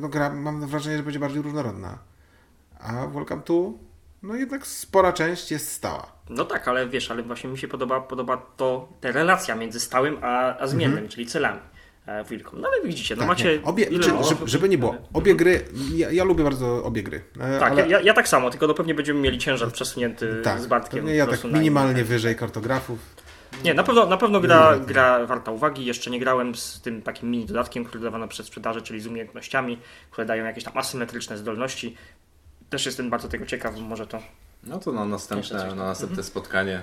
no, gra, mam wrażenie, że będzie bardziej różnorodna. A Welcome to, no jednak spora część jest stała. No tak, ale wiesz, ale właśnie mi się podoba, podoba to, ta relacja między stałym a, a zmiennym, czyli celami. e, Wilkom. No ale widzicie, no Tak, macie... nie. Obie, czy, żeby, żeby nie było, obie gry, ja, ja lubię bardzo obie gry. e, Tak, ale, ja, ja tak samo, tylko no pewnie będziemy mieli ciężar przesunięty tak, z Bartkiem. ja tak minimalnie wyżej kartografów. Nie, na pewno, na pewno gra, gra warta uwagi. Jeszcze nie grałem z tym takim mini dodatkiem, który dawano przez sprzedaży, czyli z umiejętnościami, które dają jakieś tam asymetryczne zdolności. Też jestem bardzo tego ciekaw, może to. No to na następne, na następne spotkanie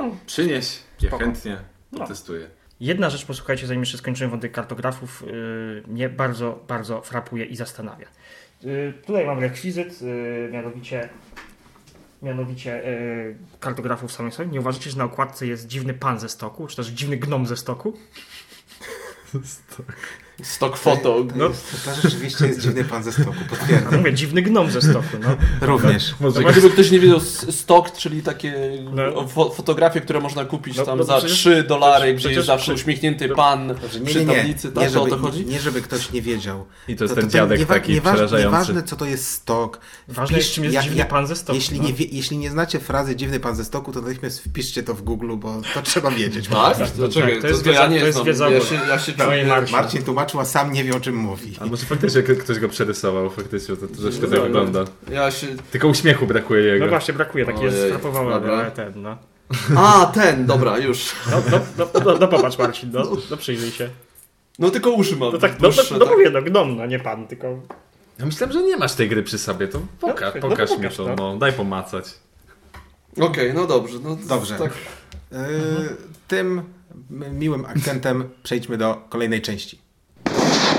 No. przynieś, ja Spoko. chętnie No. potestuję. Jedna rzecz, posłuchajcie, zanim jeszcze skończymy wątek kartografów, yy, mnie bardzo, bardzo frapuje i zastanawia. Yy, tutaj mam rekwizyt, yy, mianowicie, mianowicie yy, kartografów samych sobie. Nie uważacie, że na okładce jest dziwny pan ze stoku, czy też dziwny gnom ze stoku? Stock photo. No, to rzeczywiście jest dziwny pan ze stoku, potwierdzam. mówię, dziwny gnom ze stoku, no. Również. Może Gdyby ktoś nie wiedział, s- stock, czyli takie No. fo fotografie, które można kupić No, tam no za przecież- 3 dolary, gdzie jest zawsze uśmiechnięty pan Nie, przy nie, nie. tablicy. Nie, Tak, żeby, o to chodzi? nie, żeby ktoś nie wiedział. I to jest ten dziadek niewa- taki niewa- przerażający. Nieważne, co to jest stok. Ważne jest, czym jest dziwny pan ze stoku, Jeśli, no. nie jeśli nie znacie frazy dziwny pan ze stoku, to natychmiast wpiszcie to w Google, bo to trzeba wiedzieć. Tak? Tak, To, czekaj, to to, jest to, ja wiedza- nie to jest znam. wiedza Ja się, ja tłumaczył, a sam nie wie o czym mówi. A może faktycznie ktoś go przerysował, faktycznie to, to troszkę tak No, wygląda. Ja się... Tylko uśmiechu brakuje jego. No właśnie, brakuje, taki jest Ojej, dobra. ale ten, no. A, ten, dobra, już. No, no, no, no, no popatrz Marcin, no, no przyjrzyj się. No tylko uszy mam No tak, no, dłuższe, no, no tak. mówię, no gnom, no nie pan, tylko... Ja myślałem, że nie masz tej gry przy sobie, to poka No, no pokaż to mi pokaż, to, no. no. daj pomacać. Okej, no dobrze. No, Dobrze. Tak. Yy, tym miłym akcentem przejdźmy do kolejnej części.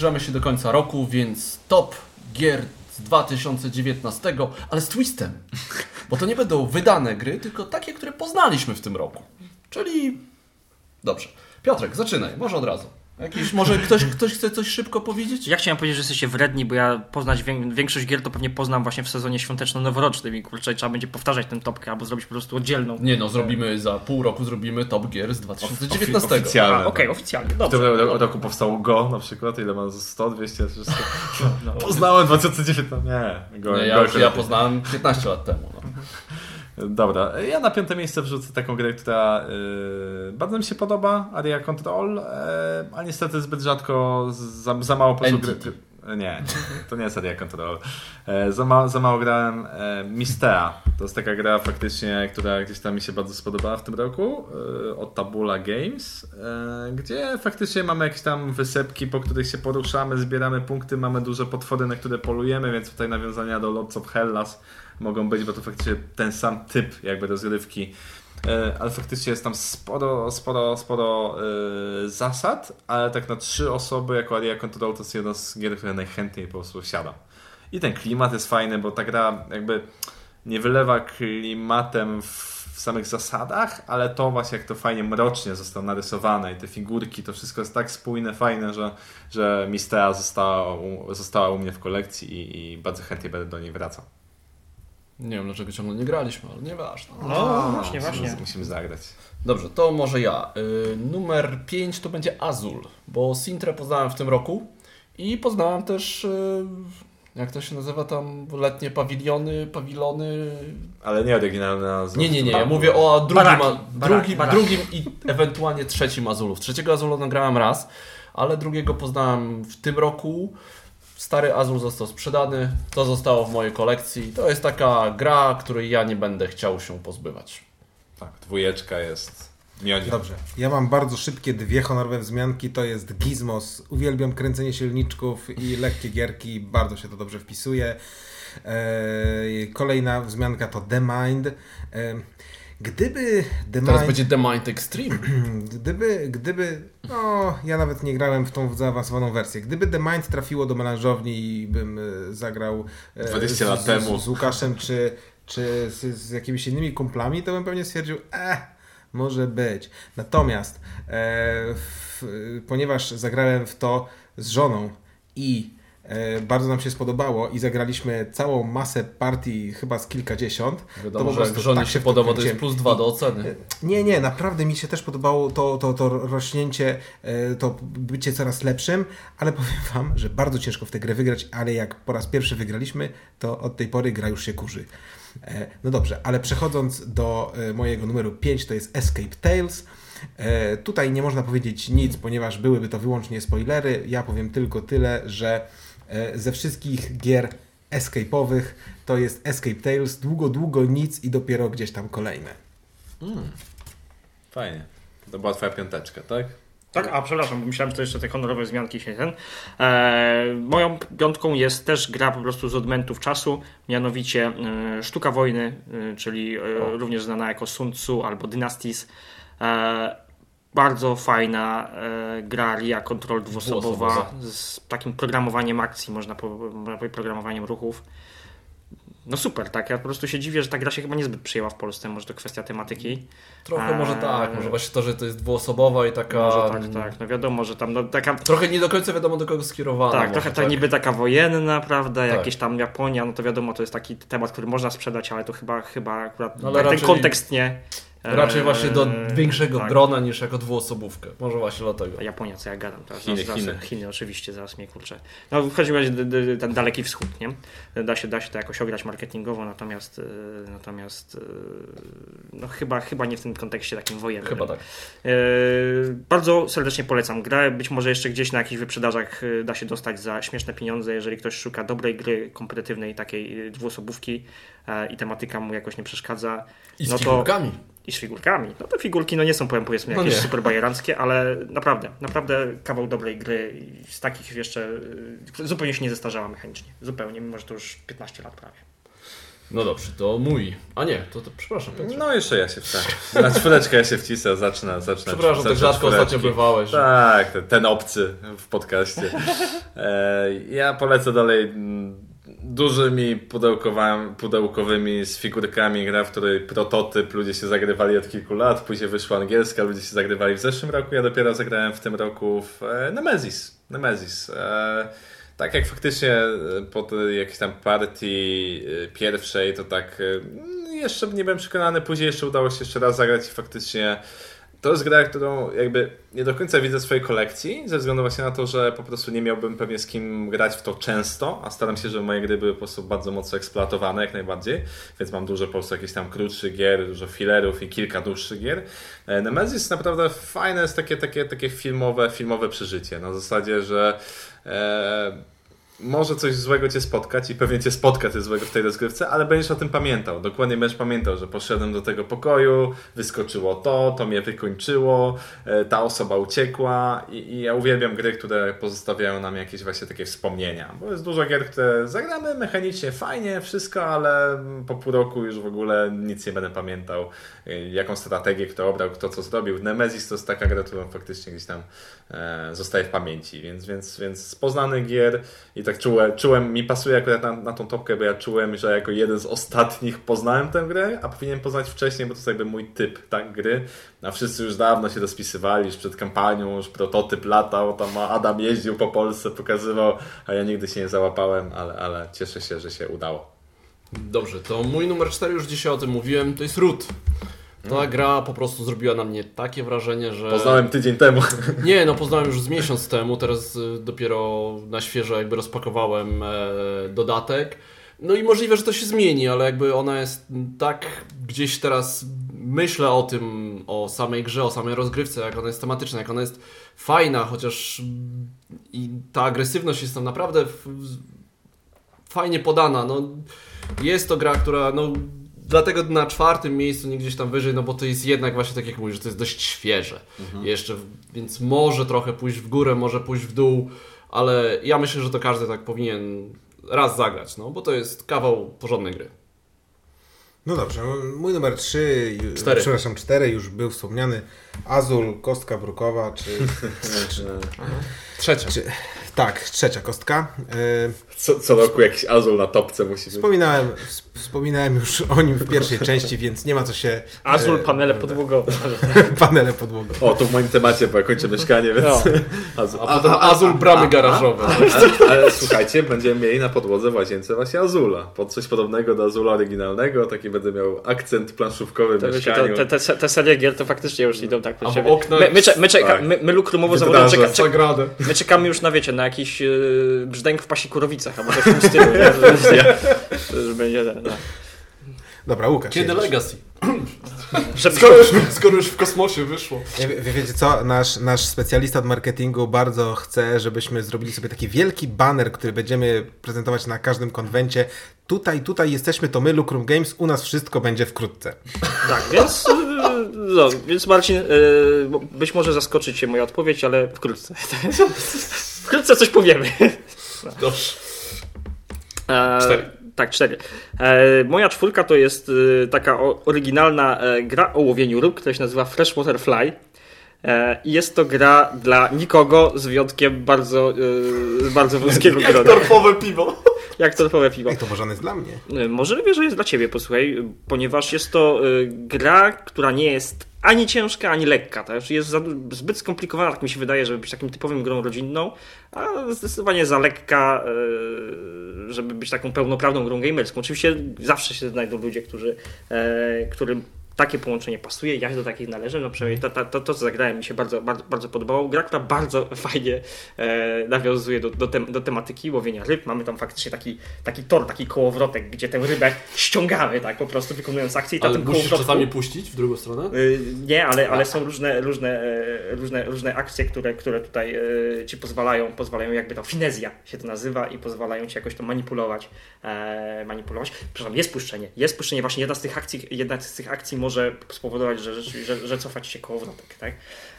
zbliżamy się do końca roku, więc top gier z 2019, ale z twistem. Bo to nie będą wydane gry, tylko takie, które poznaliśmy w tym roku. Czyli... Dobrze. Piotrek, zaczynaj, może od razu. Jakiś, może ktoś, ktoś chce coś szybko powiedzieć? Ja chciałem powiedzieć, że jesteście wredni, bo ja poznać wię- większość gier to pewnie poznam właśnie w sezonie świąteczno-noworocznym i kurczę, trzeba będzie powtarzać tę topkę albo zrobić po prostu oddzielną. Nie no, zrobimy za pół roku zrobimy top gier z 2019. Oficjalne. A, Okej, oficjalnie, W dobrze. tym ro- roku powstało Go na przykład, ile ma 100, 200, 300. No. Poznałem 2019, nie. Go, Nie, go ja, już, ja akurat- poznałem 15 lat temu. No. Dobra, ja na piąte miejsce wrzucę taką grę, która yy, bardzo mi się podoba, Area Control, yy, a niestety zbyt rzadko, za, za mało po gry... Nie, to nie jest Area Control. E, za, ma, za mało grałem e, Mistea. To jest taka gra faktycznie, która gdzieś tam mi się bardzo spodobała w tym roku e, od Tabula Games, e, gdzie faktycznie mamy jakieś tam wysepki, po których się poruszamy, zbieramy punkty, mamy duże potwory, na które polujemy, więc tutaj nawiązania do Lords of Hellas mogą być, bo to faktycznie ten sam typ jakby rozgrywki. E, Ale faktycznie jest tam sporo, sporo, sporo e, zasad, ale tak na trzy osoby jako Area Control to jest jedna z gier, które najchętniej po prostu siadam. I ten klimat jest fajny, bo ta gra jakby nie wylewa klimatem w, w samych zasadach, ale to właśnie jak to fajnie mrocznie zostało narysowane i te figurki, to wszystko jest tak spójne, fajne, że, że Mistea została u, została u mnie w kolekcji i, i bardzo chętnie będę do niej wracał. Nie wiem dlaczego ciągle nie graliśmy, ale nieważne. No, właśnie, Musimy- właśnie. Musimy zagrać. Dobrze, to może ja. Y, numer 5 to będzie Azul, bo Sintrę poznałem w tym roku i poznałem też, y, jak to się nazywa tam, letnie pawiliony, pawilony. Ale nie oryginalna nazwa. Nie, nie, nie, ja mówię o drugim, Baraki, a, drugim, baraki. drugim i ewentualnie trzecim Azulów. Trzeciego Azulu nagrałem raz, ale drugiego poznałem w tym roku. Stary Azul został sprzedany, to zostało w mojej kolekcji. To jest taka gra, której ja nie będę chciał się pozbywać. Tak, dwójeczka jest miodzie. Dobrze. Ja mam bardzo szybkie dwie honorowe wzmianki. To jest Gizmos. Uwielbiam kręcenie silniczków i lekkie gierki. Bardzo się to dobrze wpisuje. Eee, kolejna wzmianka to The Mind. Gdyby The Teraz Mind... będzie The Mind Extreme. Gdyby, gdyby, no ja nawet nie grałem w tą zaawansowaną wersję. Gdyby The Mind trafiło do melanżowni i bym e, zagrał e, 20 z, lat z, temu. z Łukaszem czy, czy z, z jakimiś innymi kumplami, to bym pewnie stwierdził, eh, Może być. Natomiast, e, w, ponieważ zagrałem w to z żoną i e, bardzo nam się spodobało i zagraliśmy całą masę partii, chyba z kilkadziesiąt. Wiadomo, po że żonie tak się podoba, to jest plus dwa do oceny. E, Nie, nie, naprawdę mi się też podobało to, to, to rośnięcie, e, to bycie coraz lepszym, ale powiem Wam, że bardzo ciężko w tę grę wygrać, ale jak po raz pierwszy wygraliśmy, to od tej pory gra już się kurzy. E, No dobrze, ale przechodząc do e, mojego numeru 5, to jest Escape Tales. E, Tutaj nie można powiedzieć nic, ponieważ byłyby to wyłącznie spoilery. Ja powiem tylko tyle, że e, ze wszystkich gier escape'owych to jest Escape Tales, długo, długo nic i dopiero gdzieś tam kolejne. Fajnie. To była twoja piąteczka, tak? Tak, a przepraszam, bo myślałem, że to jeszcze te honorowe zmianki się ten. E, moją piątką jest też gra po prostu z odmentów czasu, mianowicie e, Sztuka Wojny, e, czyli e, również znana jako Sun Tzu albo Dynasties. E, bardzo fajna e, gra RIA Control dwuosobowa Dwuosobowa. z takim programowaniem akcji, można, po, można powiedzieć programowaniem ruchów. No super, tak. Ja po prostu się dziwię, że ta gra się chyba niezbyt przyjęła w Polsce. Może to kwestia tematyki. Trochę może Eee. tak, może właśnie to, że to jest dwuosobowa i taka... Może tak, tak. No wiadomo, że tam no, taka Trochę nie do końca wiadomo do kogo skierowana. Tak, może, trochę tak niby taka wojenna, prawda? Tak. Jakieś tam Japonia, no to wiadomo, to jest taki temat, który można sprzedać, ale to chyba, chyba akurat No tak, ten raczej- kontekst nie. Raczej Eee, właśnie do większego tak. grona niż jako dwuosobówkę. Może właśnie dlatego. Japonia, co ja gadam teraz. Chiny, zaraz, Chiny. Chiny, oczywiście, zaraz mnie kurczę. No w każdym razie ten daleki wschód, nie? Da się, da się to jakoś ograć marketingowo, natomiast e, natomiast e, no chyba, chyba nie w tym kontekście takim wojennym. Chyba tak. E, bardzo serdecznie polecam grę. Być może jeszcze gdzieś na jakichś wyprzedażach da się dostać za śmieszne pieniądze, jeżeli ktoś szuka dobrej gry kompetytywnej, takiej dwuosobówki i tematyka mu jakoś nie przeszkadza. I z no to- figurkami. I z figurkami. No te figurki no nie są powiem powiedzmy No jakieś nie. super bajeranckie, ale naprawdę, naprawdę kawał dobrej gry i z takich jeszcze e, zupełnie się nie zestarzała mechanicznie. Zupełnie, mimo że to już 15 lat prawie. No dobrze, to mój. A nie, to, to przepraszam Piotrze. No jeszcze ja się wcisnę. Na czwóreczkę ja się wcisnę, zacznę, zacznę. Przepraszam, tak rzadko czwóreczki. ostatnio bywałeś. Tak, ten, ten obcy w podcaście. E, ja polecę dalej mm, dużymi pudełkowymi z figurkami gra, w której prototyp ludzie się zagrywali od kilku lat, później wyszła angielska, ludzie się zagrywali w zeszłym roku, ja dopiero zagrałem w tym roku w e, Nemesis. Nemesis. E, tak jak faktycznie e, po jakiejś tam partii pierwszej, to tak e, jeszcze nie byłem przekonany, później jeszcze udało się jeszcze raz zagrać i faktycznie to jest gra, którą jakby nie do końca widzę w swojej kolekcji, ze względu właśnie na to, że po prostu nie miałbym pewnie z kim grać w to często, a staram się, żeby moje gry były po prostu bardzo mocno eksploatowane jak najbardziej, więc mam dużo po prostu jakichś tam krótszych gier, dużo filerów i kilka dłuższych gier. E, Nemesis naprawdę fajne jest takie, takie, takie filmowe, filmowe przeżycie, na zasadzie, że e, może coś złego cię spotkać i pewnie cię spotka coś złego w tej rozgrywce, ale będziesz o tym pamiętał. Dokładnie będziesz pamiętał, że poszedłem do tego pokoju, wyskoczyło to, to mnie wykończyło, e, ta osoba uciekła i, i ja uwielbiam gry, które pozostawiają nam jakieś właśnie takie wspomnienia. Bo jest dużo gier, które zagramy mechanicznie fajnie, wszystko, ale po pół roku już w ogóle nic nie będę pamiętał, e, jaką strategię kto obrał, kto co zrobił. Nemesis to jest taka gra, którą faktycznie gdzieś tam e, zostaje w pamięci, więc, więc, więc z poznanych gier i tak czułem, czułem mi pasuje akurat na, na tą topkę, bo ja czułem, że jako jeden z ostatnich poznałem tę grę, a powinienem poznać wcześniej, bo to jest jakby mój typ tak, gry, a wszyscy już dawno się rozpisywali, już przed kampanią, już prototyp latał, tam Adam jeździł po Polsce, pokazywał, a ja nigdy się nie załapałem, ale, ale cieszę się, że się udało. Dobrze, to mój numer 4, już dzisiaj o tym mówiłem, to jest Root. Ta gra po prostu zrobiła na mnie takie wrażenie, że... Poznałem tydzień temu. Nie, no poznałem już z miesiąc temu, teraz y, dopiero na świeżo jakby rozpakowałem e, dodatek. No i możliwe, że to się zmieni, ale jakby ona jest tak gdzieś teraz myślę o tym, o samej grze, o samej rozgrywce, jak ona jest tematyczna, jak ona jest fajna, chociaż mm, i ta agresywność jest tam naprawdę fajnie podana. No, jest to gra, która no, dlatego na czwartym miejscu, nie gdzieś tam wyżej, no bo to jest jednak właśnie tak jak mówisz, że to jest dość świeże. Jeszcze, więc może trochę pójść w górę, może pójść w dół, ale ja myślę, że to każdy tak powinien raz zagrać, no bo to jest kawał porządnej gry. No dobrze, mój numer 3, Cztery. przepraszam, 4 już był wspomniany. Azul, kostka brukowa, czy, czy, Trzecia. czy Tak, trzecia kostka. E, Co, co roku jakiś Azul na topce musi być. Wspominałem, wspominałem już o nim w pierwszej części, więc nie ma co się... Azul, e, panele podłogowe. Panele podłogowe. O, to w moim temacie, bo ja kończę mieszkanie, więc... No. Azul. A potem Azul bramy garażowe. Ale, ale słuchajcie, będziemy mieli na podłodze w łazience właśnie Azula. Pod coś podobnego do Azula oryginalnego, taki będę miał akcent planszówkowy w mieszkaniu. te, te, te serie gier to faktycznie już idą tak A w siebie. oknach- My, my, my, czeka, tak. my, my lukrumowo zawodowcy czeka, czek, Sagradę. my czekamy już na wiecie, na jakiś yy, brzdęk w pasikurowicach, albo coś w tym stylu, nie? Że, będzie- że będzie ten, no. Dobra, Łukasz. Kiedy jedziesz. Legacy? Skoro już, skoro już w kosmosie wyszło. Wy wiecie co? Nasz, nasz specjalista od marketingu bardzo chce, żebyśmy zrobili sobie taki wielki banner, który będziemy prezentować na każdym konwencie. Tutaj, tutaj jesteśmy, to my, Lucrum Games, u nas wszystko będzie wkrótce. Tak, więc, yy, no, więc Marcin, yy, być może zaskoczy Cię moja odpowiedź, ale wkrótce. Wkrótce coś powiemy. Dobrze. E, Cztery. Tak, cztery. E, moja czwórka to jest e, taka oryginalna gra o łowieniu ryb, która się nazywa Freshwater Fly. I jest to gra dla nikogo z wyjątkiem bardzo, bardzo wąskiego grona. Torfowe piwo. Jak torfowe piwo. Ej, to może jest dla mnie. Możliwe, że jest dla ciebie, posłuchaj, ponieważ jest to gra, która nie jest ani ciężka, ani lekka. Też jest za, zbyt skomplikowana, tak mi się wydaje, żeby być takim typowym grą rodzinną, a zdecydowanie za lekka, e, żeby być taką pełnoprawną grą gamerską. Oczywiście zawsze się znajdą ludzie, którzy, e, którym takie połączenie pasuje, ja do takich należę, no przynajmniej to, to, to, to co zagrałem mi się bardzo, bardzo, bardzo podobało. Gra, która bardzo fajnie e, nawiązuje do, do, do tematyki łowienia ryb. Mamy tam faktycznie taki, taki tor, taki kołowrotek, gdzie tę rybę ściągamy, tak, po prostu wykonując akcję i Ale tym musisz kołowrotku- czasami puścić w drugą stronę? Y, Nie, ale, ale są różne, różne, e, różne, różne akcje, które, które tutaj e, ci pozwalają, pozwalają jakby to finezja się to nazywa i pozwalają ci jakoś to manipulować. E, manipulować. Przepraszam, jest puszczenie. Jest puszczenie. Właśnie jedna z tych akcji, jedna z tych akcji może spowodować, że, że, że, cofać się kołowrotek, tak?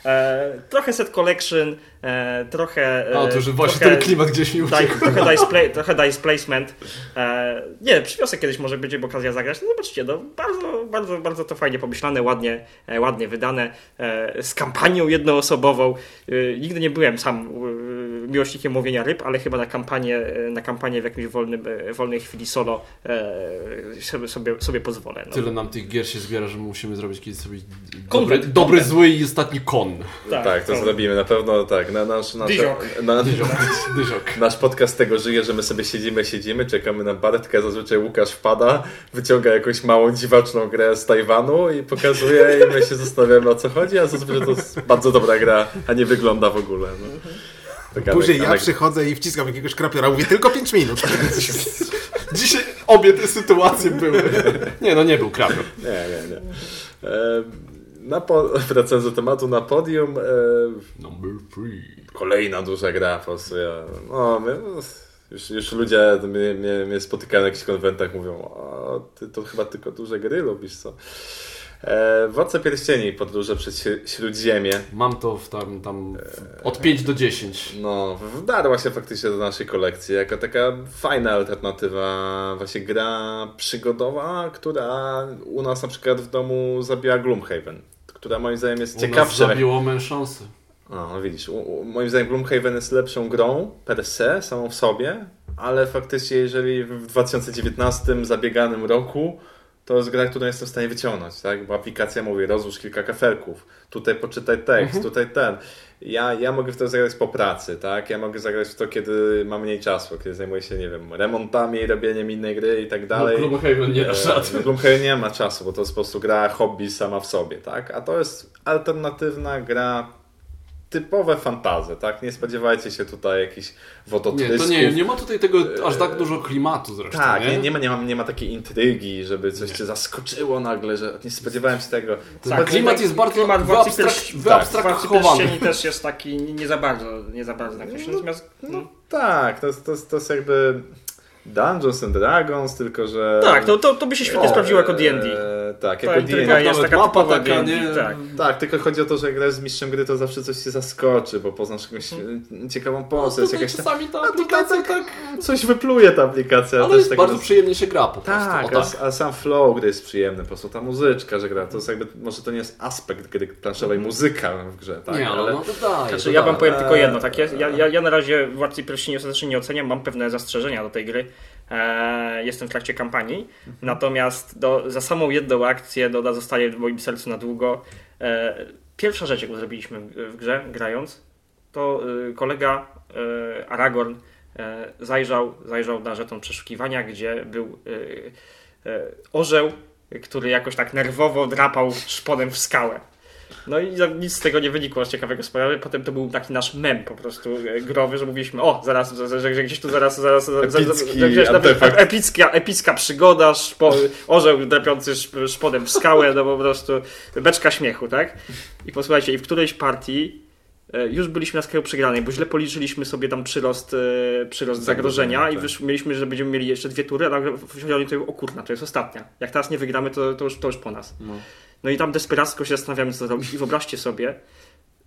E, trochę set collection, e, trochę... e, A, to że właśnie trochę, ten klimat gdzieś mi uciekł. tak, trochę dice, play, trochę dice placement. E, nie, przywiosę kiedyś może będzie okazja zagrać. No zobaczcie, no, bardzo, bardzo, bardzo to fajnie pomyślane, ładnie, e, ładnie wydane, e, z kampanią jednoosobową. E, nigdy nie byłem sam miłośnikiem łowienia ryb, ale chyba na kampanię, e, na kampanię w jakimś wolnym, e, wolnej chwili solo e, sobie, sobie, sobie pozwolę. No. Tyle nam tych gier się zbiera, że musimy zrobić kiedyś sobie dobry, dobry zły i ostatni kon. Tak, to no. zrobimy na pewno tak. Na nasz, nasz, Dyziok. na, Dyżok. nasz podcast tego żyje, że my sobie siedzimy, siedzimy, czekamy na Bartkę, zazwyczaj Łukasz wpada, wyciąga jakąś małą, dziwaczną grę z Tajwanu i pokazuje i my się zastanawiamy o co chodzi, a zazwyczaj to jest bardzo dobra gra, a nie wygląda w ogóle. No. Taka Później ja anek- przychodzę i wciskam jakiegoś krapiora, mówię tylko 5 minut. Dzisiaj obie te sytuacje były. Nie, no nie był krapior. Nie, nie, nie. Na po, wracając do tematu, na podium e, Number three. kolejna duża gra po prostu. Ja, no, my, no, już, już ludzie mnie, mnie, mnie spotykają na jakichś konwentach, mówią, o, ty to chyba tylko duże gry lubisz, co? E, Władca Pierścieni, podróże przez Śr- Śródziemie. Mam to w tam, tam od 5 do 10. No, wdarła się faktycznie do naszej kolekcji jako taka fajna alternatywa, właśnie gra przygodowa, która u nas na przykład w domu zabiła Gloomhaven, która moim zdaniem jest U nas ciekawsza. zabiło mę szansę. No, no widzisz, u, u, moim zdaniem Gloomhaven jest lepszą grą per se, samą w sobie, ale faktycznie jeżeli w 2019 zabieganym roku to jest gra, którą jestem w stanie wyciągnąć, tak? Bo aplikacja mówi, rozłóż kilka kafelków, tutaj poczytaj tekst, tutaj ten. Ja, ja mogę w to zagrać po pracy, tak? Ja mogę zagrać w to, kiedy mam mniej czasu, kiedy zajmuję się, nie wiem, remontami, robieniem innej gry i tak dalej. No, Gloomhaven nie da E, no, Gloomhaven nie ma czasu, bo to jest po prostu gra hobby sama w sobie, tak? A to jest alternatywna gra typowe fantazy, tak? Nie spodziewajcie się tutaj jakichś Nie, wodotrysków. to nie, nie ma tutaj tego aż tak dużo klimatu zresztą, Tak, nie? nie, nie, ma, nie, ma, nie ma takiej intrygi, żeby coś cię zaskoczyło nagle, że nie spodziewałem się tego. Tak, klimat jest bardzo klimat wyabstrak- wyabstrahowany. Pierścieni też jest taki nie nie za bardzo, nie za bardzo nakreślony. Natomiast no, Tak, to to to jest jakby Dungeons and Dragons, tylko że... Tak, to, to, to by się świetnie O, sprawdziło jako D&D. e, E, tak, Ta jako D&D. jest nawet taka mapa taka, D&D, nie? Tak. Tak, tylko chodzi o to, że jak grasz z mistrzem gry, to zawsze coś cię zaskoczy, bo poznasz jakąś e, ciekawą postać, Tutaj jakaś czasami ta A aplikacja tak, tak... coś wypluje ta aplikacja. Ale też jest tak bardzo roz- przyjemnie się gra po prostu. Tak, o, a, tak. a sam flow gry jest przyjemny, po prostu ta muzyczka, że gra, to jest jakby, może to nie jest aspekt gry planszowej, muzyka w grze, tak, nie, ale ale... no to daje. Znaczy, to ja wam powiem tylko jedno, tak? Ja, ja, ja, ja na razie Władcy Pierścieni ostatecznie nie oceniam, mam pewne zastrzeżenia do tej gry. Eee, jestem w trakcie kampanii, natomiast do, za samą jedną akcję Doda zostaje w moim sercu na długo. Eee, pierwsza rzecz, jaką zrobiliśmy w, grze, grając, to y, kolega Aragorn zajrzał, zajrzał na żeton przeszukiwania, gdzie był orzeł, który jakoś tak nerwowo drapał szponem w skałę. No i nic z tego nie wynikło z ciekawego sprawy. Potem to był taki nasz mem po prostu e, growy, że mówiliśmy, o, zaraz, że, że, gdzieś tu zaraz, zaraz, zaraz Epicki gdzieś artefakt. epicka, epicka przygoda, szpo, orzeł drapiący szp- szpodem w skałę, no po prostu beczka śmiechu, tak? I posłuchajcie, i w którejś partii e, już byliśmy na skraju przegranej, bo źle policzyliśmy sobie tam przyrost, e, przyrost zagrożenia Zagrożenia, i tak. mieliśmy, że będziemy mieli jeszcze dwie tury, a nagle wzięli to, o kurna, to jest ostatnia. Jak teraz nie wygramy, to, to, już, to już po nas. No. No i tam desperacko się zastanawiamy, co zrobić. I wyobraźcie sobie,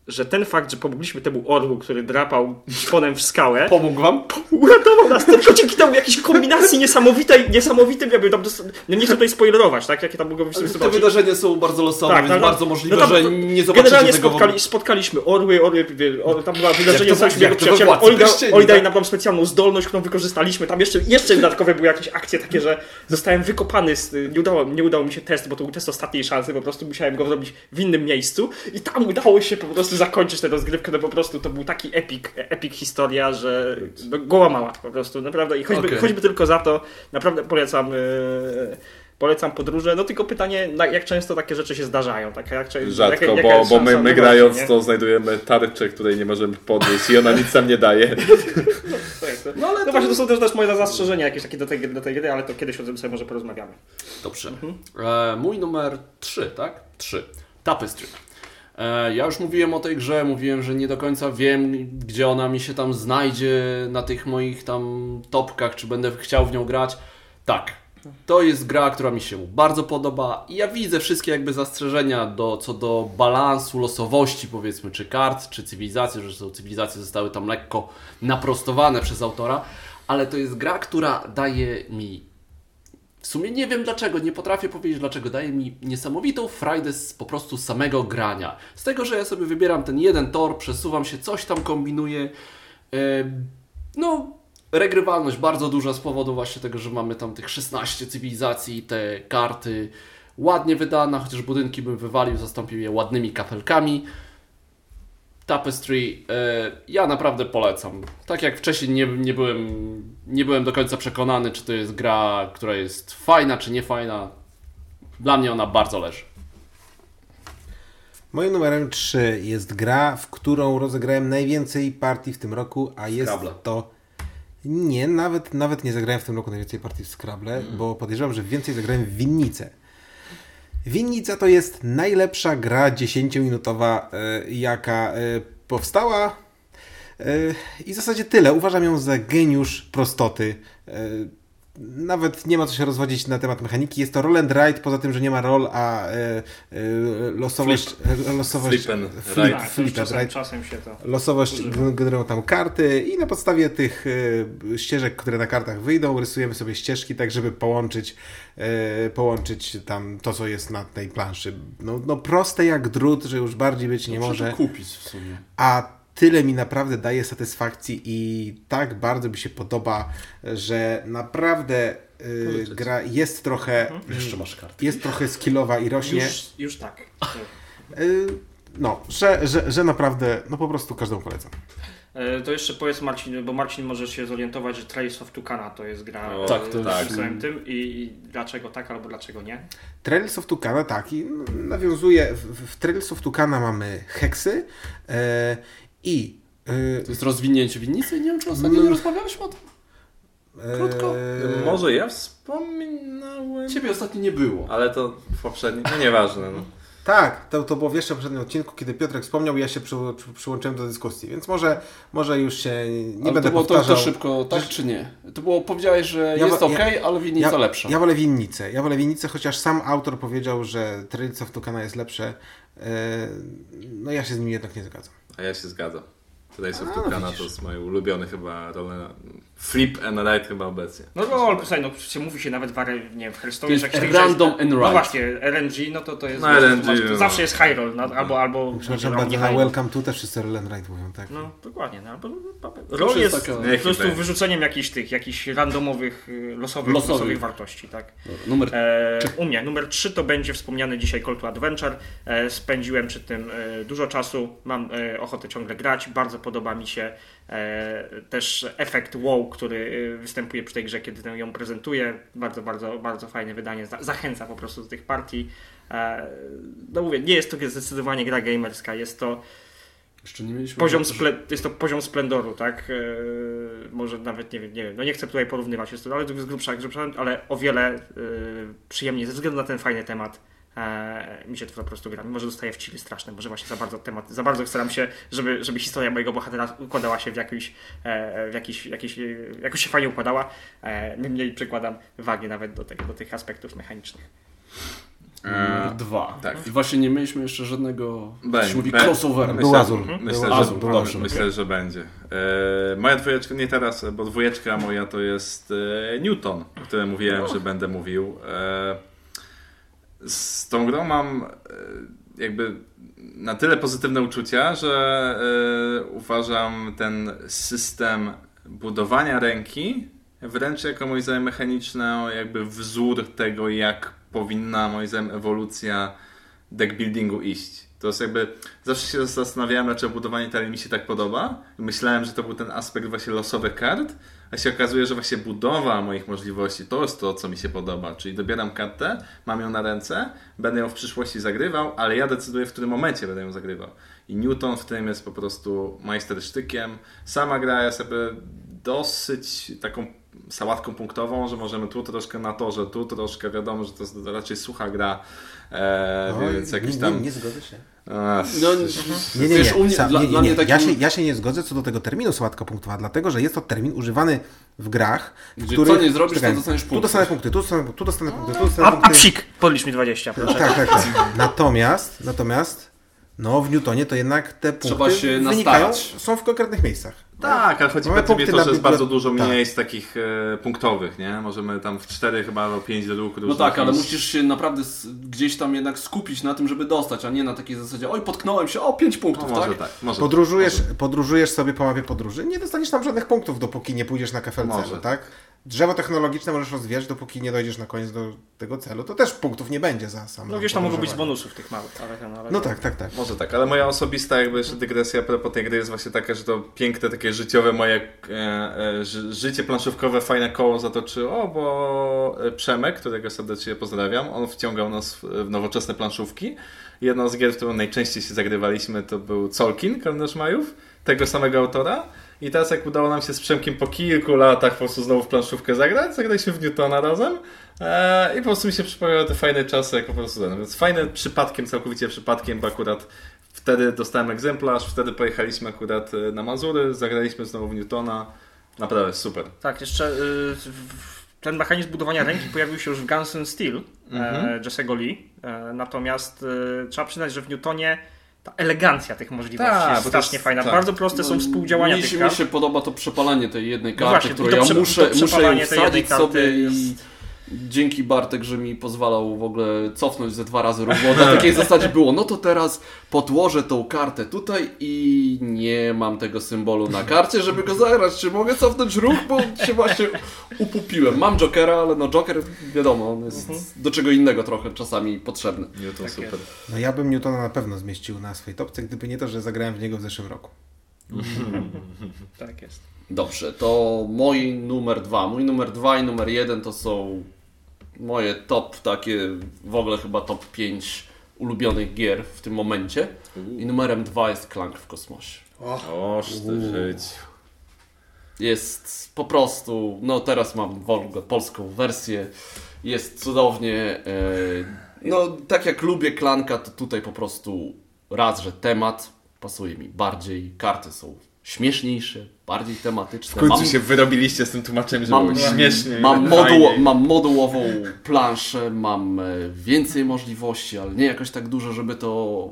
że ten fakt, że pomogliśmy temu orłu, który drapał szponem w skałę, Pomógł wam? uratował nas tylko dzięki temu jakiejś kombinacji niesamowitej, niesamowitym, jakby tam no nie chcę tutaj spoilerować, tak? Jakie tam mogą być Te wydarzenia są bardzo losowe, Tak, więc no, no, bardzo możliwe, no tam- że nie zobaczycie Generalnie tego spotkali, spotkaliśmy orły, orły, wie- or, tam była wydarzenie to- z jego przyjacielem. Oli, daje tak? nam tam specjalną zdolność, którą wykorzystaliśmy. Tam jeszcze, jeszcze dodatkowe były jakieś akcje takie, że zostałem wykopany, z, nie, udało, nie udał mi się test, bo to był test ostatniej szansy, po prostu musiałem go zrobić w innym miejscu i tam udało się po prostu zakończyć tę rozgrywkę, no po prostu to był taki epic, epic historia, że no, głowa mała po prostu, naprawdę. I choćby, Okej. choćby tylko za to, naprawdę polecam... Yy, Polecam podróże, no tylko pytanie, jak często takie rzeczy się zdarzają? Tak, jak, często- Rzadko, jaka bo, bo my, my grając nie? to znajdujemy tarczę, której nie możemy podnieść i ona nic nam nie daje. To- No ale No właśnie, to są też, też moje zastrzeżenia jakieś takie do tej, do tej gry, ale to kiedyś o tym sobie może porozmawiamy. Dobrze. Mhm. E, mój numer 3, tak? 3. Tapestry. E, ja już mówiłem o tej grze, mówiłem, że nie do końca wiem, gdzie ona mi się tam znajdzie na tych moich tam topkach, czy będę chciał w nią grać. Tak. To jest gra, która mi się bardzo podoba i ja widzę wszystkie jakby zastrzeżenia do, co do balansu, losowości powiedzmy, czy kart, czy cywilizacji, że cywilizacje zostały tam lekko naprostowane przez autora, ale to jest gra, która daje mi w sumie nie wiem dlaczego, nie potrafię powiedzieć dlaczego. Daje mi niesamowitą frajdę z po prostu samego grania. Z tego, że ja sobie wybieram ten jeden tor, przesuwam się, coś tam kombinuję. Em, No, regrywalność bardzo duża z powodu właśnie tego, że mamy tam tych 16 cywilizacji, te karty ładnie wydane, chociaż budynki bym wywalił, zastąpił je ładnymi kafelkami. Tapestry, e, ja naprawdę polecam. Tak jak wcześniej nie, nie, byłem, nie byłem do końca przekonany, czy to jest gra, która jest fajna, czy nie fajna. Dla mnie ona bardzo leży. Moim numerem 3 jest gra, w którą rozegrałem najwięcej partii w tym roku, a jest Scrabble. to. Nie, nawet, nawet nie zagrałem w tym roku najwięcej partii w Scrabble, bo podejrzewam, że więcej zagrałem w Winnicę. Winnica to jest najlepsza gra 10-minutowa, e, jaka e, powstała. E, I w zasadzie tyle. Uważam ją za geniusz prostoty. Nawet nie ma co się rozwodzić na temat mechaniki. Jest to roll and ride, poza tym, że nie ma roll, a e, e, losowość... e, losowość Flip and flip, ride. Tak, flip and czasem, ride. czasem się to... Losowość generują tam karty i na podstawie tych e, ścieżek, które na kartach wyjdą, rysujemy sobie ścieżki tak, żeby połączyć, połączyć tam to, co jest na tej planszy. No, no proste jak drut, że już bardziej być nie Muszę może, to kupić w sumie. a tyle mi naprawdę daje satysfakcji i tak bardzo mi się podoba, że naprawdę Pożyczyć. gra jest trochę, Jeszcze masz kartę. jest trochę skillowa i rośnie. Już, już tak. Y, No, że, że, że naprawdę, no po prostu każdemu polecam. E, To jeszcze powiedz Marcin, bo Marcin możesz się zorientować, że Trails of Tucana to jest gra O, tak, to tak. tym i, i dlaczego tak albo dlaczego nie. Trails of Tucana, tak, i nawiązuje, w, w Trails of Tucana mamy heksy e, i e, To jest rozwinięcie winnicy? Nie wiem, czy ostatnio nie rozmawialiśmy o tym. Krótko. e, Może ja wspominałem... Ciebie ostatnio nie było. Ale to w poprzednim, no nieważne. No. Tak, to, to było w jeszcze poprzednim odcinku, kiedy Piotrek wspomniał i ja się przy, przy, przyłączyłem do dyskusji, więc może, może już się nie ale będę to było to, powtarzał. to szybko, tak czy nie? To było, powiedziałeś, że Ja jest wo- ok, ja- ale winnica ja, lepsza. Ja wolę winnicę. Ja wolę winnicę, chociaż sam autor powiedział, że Trails of Tucana jest lepsze. E, No ja się z nim jednak nie zgadzam. A ja się zgadzam. Race of no Tucana to jest moje ulubione chyba role. Flip and ride chyba obecnie. No roll, słuchaj, no przecież mówi się nawet w, nie, w Hearthstone, To że jak się random że- and No right. właśnie, RNG, no to to jest... No, to RNG, masz- no. Zawsze jest high roll, no, albo, albo... Przepraszam bardzo, na. Welcome to też wszyscy Roll and Ride mówią, tak? No, dokładnie. No, albo, To roll już jest, taka- po prostu wyrzuceniem jakichś tych, jakichś randomowych, y, losowych, Losowych. losowych wartości, tak. Numer E, u mnie numer 3 to będzie wspomniany dzisiaj Call to Adventure. E, spędziłem przy tym e, dużo czasu, mam e, ochotę ciągle grać. Bardzo podoba mi się e, też efekt wow, który e, występuje przy tej grze, kiedy ją prezentuję. Bardzo, bardzo, bardzo fajne wydanie. Za, zachęca po prostu do tych partii. E, no mówię, nie jest to zdecydowanie gra gamerska, jest to poziom, sple, jest to poziom splendoru, tak? Może nawet nie wiem, nie wiem, no nie chcę tutaj porównywać, jest to ale z grubsza, grubsza ale o wiele przyjemniej ze względu na ten fajny temat. E, mi się to po prostu gra. Mimo, że dostaję w chili straszne, może właśnie za bardzo temat, za bardzo staram się, żeby, żeby historia mojego bohatera układała się w jakiś, e, w jakiś, jakiś, e, jakoś się fajnie układała. E, mniej przykładam wagi nawet do, tego, do tych aspektów mechanicznych. Eee, dwa. tak. I właśnie nie mieliśmy jeszcze żadnego... Mówi crossover. Był Azur. Myślę, że, Azur, był dobrze, Azur. myślę, że będzie. E, moja dwójeczka, nie teraz, bo dwójeczka moja to jest e, Newton, o którym mówiłem, że będę mówił. E, z tą grą mam e, jakby na tyle pozytywne uczucia, że e, uważam ten system budowania ręki wręcz jako moim zdaniem mechaniczną jakby wzór tego, jak powinna moim zdaniem ewolucja deck buildingu iść. To jest jakby, zawsze się zastanawiałem, dlaczego budowanie talii mi się tak podoba. Myślałem, że to był ten aspekt właśnie losowych kart, a się okazuje, że właśnie budowa moich możliwości to jest to, co mi się podoba. Czyli dobieram kartę, mam ją na ręce, będę ją w przyszłości zagrywał, ale ja decyduję, w którym momencie będę ją zagrywał. I Newton w tym jest po prostu majstersztykiem. Sama gra jest jakby dosyć taką sałatką punktową, że możemy tu troszkę na torze, tu troszkę, wiadomo, że to jest raczej sucha gra, e, Oj, więc jakiś nie, tam... nie, nie zgodzę się. A, No, Nie, nie, nie. u mnie- Sam- dla- nie, dla nie, mnie nie. Ja, się, ja się nie zgodzę co do tego terminu słodka punktowa, dlatego że jest to termin używany w grach, w Gdzie których... co nie zrobisz, to Czekaj, dostaniesz Tu punkty. dostanę punkty, tu dostanę, tu dostanę punkty, tu dostanę A, punkty. a psik! Podlicz mi 20, proszę. Tak, tak, tak. Natomiast, natomiast, no w Newtonie to jednak te punkty Trzeba się wynikają, nastarać. są w konkretnych miejscach. Tak, ale chodzi Mamy o to, że jest bibliot- bardzo dużo tak. miejsc takich e, punktowych, nie? Możemy tam w cztery chyba albo pięć dróg No tak, ale musisz się naprawdę gdzieś tam jednak skupić na tym, żeby dostać, a nie na takiej zasadzie, oj, potknąłem się, o, 5 No, punktów, może tak? tak, może Podróżujesz, może. podróżujesz sobie po mapie podróży, nie dostaniesz tam żadnych punktów, dopóki nie pójdziesz na kafelce, tak? Drzewo technologiczne możesz rozwijać, dopóki nie dojdziesz na koniec do tego celu. To też punktów nie będzie za sam. No wiesz, tam mogą być bonusów tych małych, ale, ten- ale No tak, tak, tak. Może tak, ale moja osobista jakby jeszcze dygresja a propos tej gry jest właśnie taka, że to piękne takie życiowe moje e, e, ży, życie planszówkowe fajne koło zatoczyło, bo Przemek, którego serdecznie pozdrawiam, on wciągał nas w, w nowoczesne planszówki. Jedną z gier, w którą najczęściej się zagrywaliśmy to był Colkin, Kalendarz Majów, tego samego autora. I teraz jak udało nam się z Przemkiem po kilku latach po prostu znowu w planszówkę zagrać, zagraliśmy w Newtona razem e, i po prostu mi się przypomniały te fajne czasy jak po prostu ten. Więc fajne przypadkiem, całkowicie przypadkiem, bo akurat wtedy dostałem egzemplarz, wtedy pojechaliśmy akurat e, na Mazury, zagraliśmy znowu w Newtona. Naprawdę super. Tak, jeszcze y, w- ten mechanizm budowania ręki pojawił się już w Guns N' Steel Mhm. e, Jesse'ego Lee. E, natomiast e, trzeba przyznać, że w Newtonie ta elegancja tych możliwości Tak, jest strasznie jest- fajna. tak. Bardzo proste są współdziałania mi, tych się, mi kart. się podoba to przepalanie tej jednej No karty, właśnie, którą to ja prze- muszę, to muszę ją wsadzić sobie i dzięki Bartek, że mi pozwalał w ogóle cofnąć ze dwa razy ruch, bo na takiej zasadzie było, no to teraz podłożę tą kartę tutaj i nie mam tego symbolu na karcie, żeby go zagrać. Czy mogę cofnąć ruch, bo się właśnie upupiłem. Mam Jokera, ale no Joker, wiadomo, on jest do czego innego trochę czasami potrzebny. Newton super. No ja bym Newtona na pewno zmieścił na swojej topce, gdyby nie to, że zagrałem w niego w zeszłym roku. Tak jest. Dobrze, to mój numer dwa. Mój numer dwa i numer jeden to są moje top takie, w ogóle chyba top 5 ulubionych gier w tym momencie. I numerem dwa jest Clank w kosmosie. Oż ty żyć. Jest po prostu, no teraz mam w ogóle polską wersję, jest cudownie. E, No, tak jak lubię klanka, to tutaj po prostu raz, że temat pasuje mi bardziej, karty są śmieszniejsze, bardziej tematyczne. W końcu Mam- się wyrobiliście z tym tłumaczem, żeby Mam, śmiesznie. mam, moduł, mam modułową planszę, mam e, więcej możliwości, ale nie jakoś tak dużo, żeby to.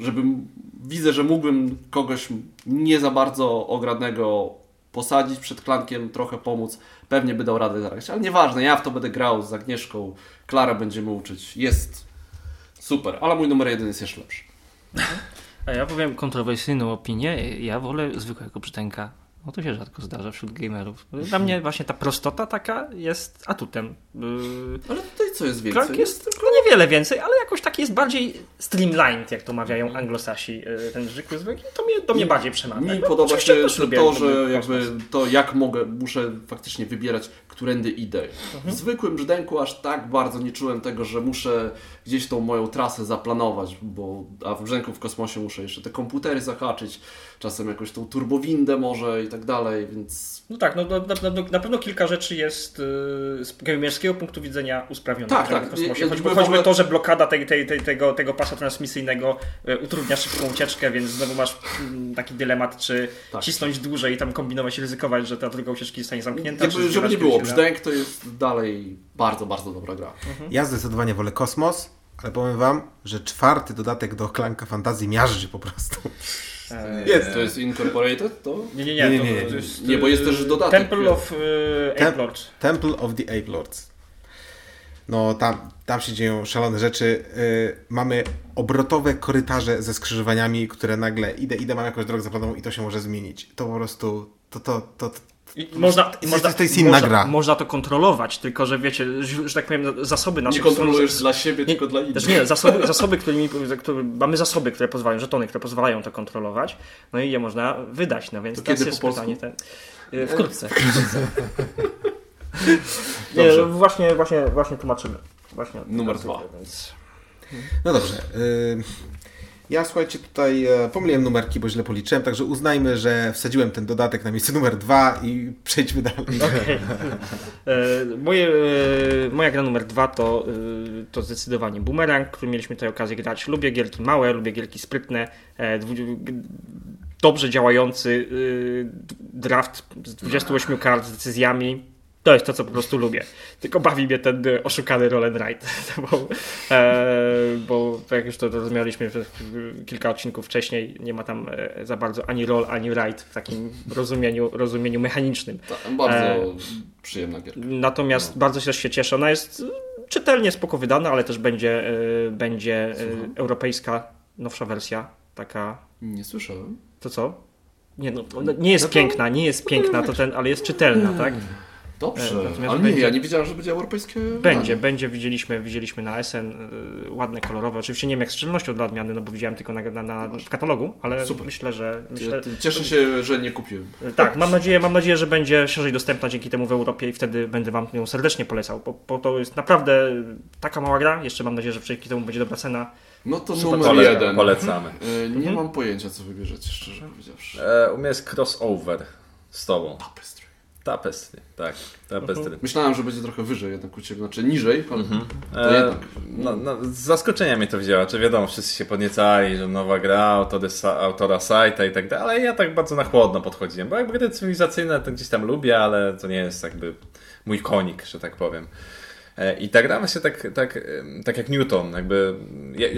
Żebym. Widzę, że mógłbym kogoś nie za bardzo ogradnego posadzić przed klankiem, trochę pomóc. Pewnie by dał radę zagrać, ale nieważne, ja w to będę grał z Agnieszką, Klara będziemy uczyć. Jest super, ale mój numer jeden jest jeszcze lepszy. A ja powiem kontrowersyjną opinię. Ja wolę zwykłego brzdęka. No to się rzadko zdarza wśród gamerów. Dla mnie właśnie ta prostota taka jest atutem. Yy, Ale tutaj co jest więcej? Klank jest no niewiele więcej, ale jakoś taki jest bardziej streamlined, jak to mawiają anglosasi, yy, ten zwykły zwykły. To mnie, to mnie bardziej przemawia. Mi No, podoba się to, lubię- to że jakby to jak mogę, muszę faktycznie wybierać, którędy idę. W zwykłym brzdęku aż tak bardzo nie czułem tego, że muszę gdzieś tą moją trasę zaplanować, bo a w brzdęku w kosmosie muszę jeszcze te komputery zahaczyć, czasem jakąś tą turbowindę może i tak dalej, więc No tak, no, na, na, na, na pewno kilka rzeczy jest yy, z gamerskiego punktu widzenia usprawnione Tak, w tak. kosmosie. Ja- Choćby, choćby ogóle- to, że blokada tej, tej, tej, tego, tego pasa transmisyjnego y, utrudnia szybką ucieczkę, więc znowu masz mm, taki dylemat, czy Tak. cisnąć dłużej i tam kombinować i ryzykować, że ta druga ucieczki zostanie zamknięta. czy jakby, żeby zbierać nie było, no. brzdęk to jest dalej bardzo, bardzo dobra gra. Ja zdecydowanie wolę kosmos, ale powiem wam, że czwarty dodatek do Klanka Fantazji miażdży po prostu. Eee, Jest, to jest Incorporated, to? Nie, nie, nie. Nie, to, nie, nie. to jest, Nie, bo jest też dodatek. Temple of Tem- Ape Lords. Temple of the Ape Lords. No, tam, tam się dzieją szalone rzeczy. Yy, mamy obrotowe korytarze ze skrzyżowaniami, które nagle idę, idę, mam jakąś drogę zaplanowaną i to się może zmienić. To po prostu, to, to, to, to I można, To i można, to jest inna można, gra. Można to kontrolować, tylko że wiecie, że, że tak powiem, zasoby nasze Nie kontrolujesz dla siebie, Nie, tylko dla innych. Też nie, zasoby, zasoby którymi, które, mamy zasoby, które pozwalają, żetony, które pozwalają to kontrolować, no i je można wydać, no więc To teraz jest pytanie ten. y, Wkrótce. Nie, właśnie, właśnie, właśnie tłumaczymy. Właśnie Numer dwa. Więc... No dobrze. y, Ja słuchajcie, tutaj e, pomyliłem numerki, bo źle policzyłem, także uznajmy, że wsadziłem ten dodatek na miejsce numer dwa i przejdźmy dalej. Okej. E, Moje, e, moja gra numer dwa to, to zdecydowanie Boomerang, który mieliśmy tutaj okazję grać. Lubię gierki małe, lubię gierki sprytne, dobrze działający draft z 28 kart z decyzjami. To jest to, co po prostu lubię. Tylko bawi mnie ten e, oszukany roll and ride. bo, e, bo tak jak już to rozmawialiśmy kilka odcinków wcześniej, nie ma tam e, za bardzo ani roll, ani ride w takim rozumieniu, rozumieniu mechanicznym. Ta, bardzo E, przyjemna gierka. Natomiast bardzo się się cieszę. Ona jest y, czytelnie, spoko wydana, ale też będzie, y, będzie y, Słucham. europejska, nowsza wersja. Taka. Nie słyszałem. To co? Nie, no, ona nie jest No to- piękna, nie jest piękna, to ten, ale jest czytelna, tak? Dobrze, E, natomiast ale nie, będzie- ja nie wiedziałem, że będzie europejskie Będzie, wydanie. będzie, widzieliśmy, widzieliśmy na SN, y, ładne, kolorowe. Oczywiście nie wiem jak z szczelnością dla odmiany, no bo widziałem tylko na, na, na, w katalogu, ale Super. myślę, że. Myślę, Cieszę się, że nie kupiłem. Tak, mam nadzieję, mam nadzieję, że będzie szerzej dostępna dzięki temu w Europie i wtedy będę Wam ją serdecznie polecał, bo, bo to jest naprawdę taka mała gra. Jeszcze mam nadzieję, że dzięki temu będzie dobra cena. No to Super. numer Pole, jeden. Polecamy. E, Nie Mhm. mam pojęcia, co wybierzecie, szczerze powiedziawszy. E, u mnie jest crossover z tobą. Tapestry, tak. Tapestry. Myślałem, że będzie trochę wyżej jednak u Ciebie, znaczy niżej, ale to E, jednak. no, no, z zaskoczenia mnie to wzięło. Czy wiadomo, wszyscy się podniecali, że nowa gra, autory, autora sajta i tak dalej, ale ja tak bardzo na chłodno podchodziłem, bo jakby gry cywilizacyjne to gdzieś tam lubię, ale to nie jest jakby mój konik, że tak powiem. E, I ta gra właśnie tak, tak, tak jak Newton, jakby ja,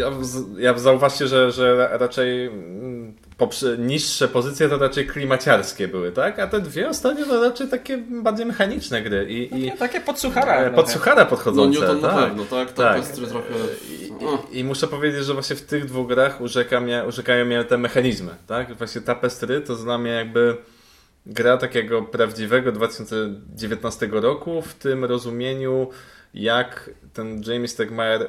ja, zauważcie, że, że raczej mm, niższe pozycje to raczej klimaciarskie były, tak? A te dwie ostatnie to raczej takie bardziej mechaniczne gry i, i takie podsuchara. e, pod suchara No podchodzące. Newton na tak. pewno, tak? tak. Trochę. I, i, I muszę powiedzieć, że właśnie w tych dwóch grach urzeka mnie, urzekają mnie te mechanizmy, tak? Właśnie Tapestry to dla mnie jakby gra takiego prawdziwego 2019 roku w tym rozumieniu, jak ten James Stegmaier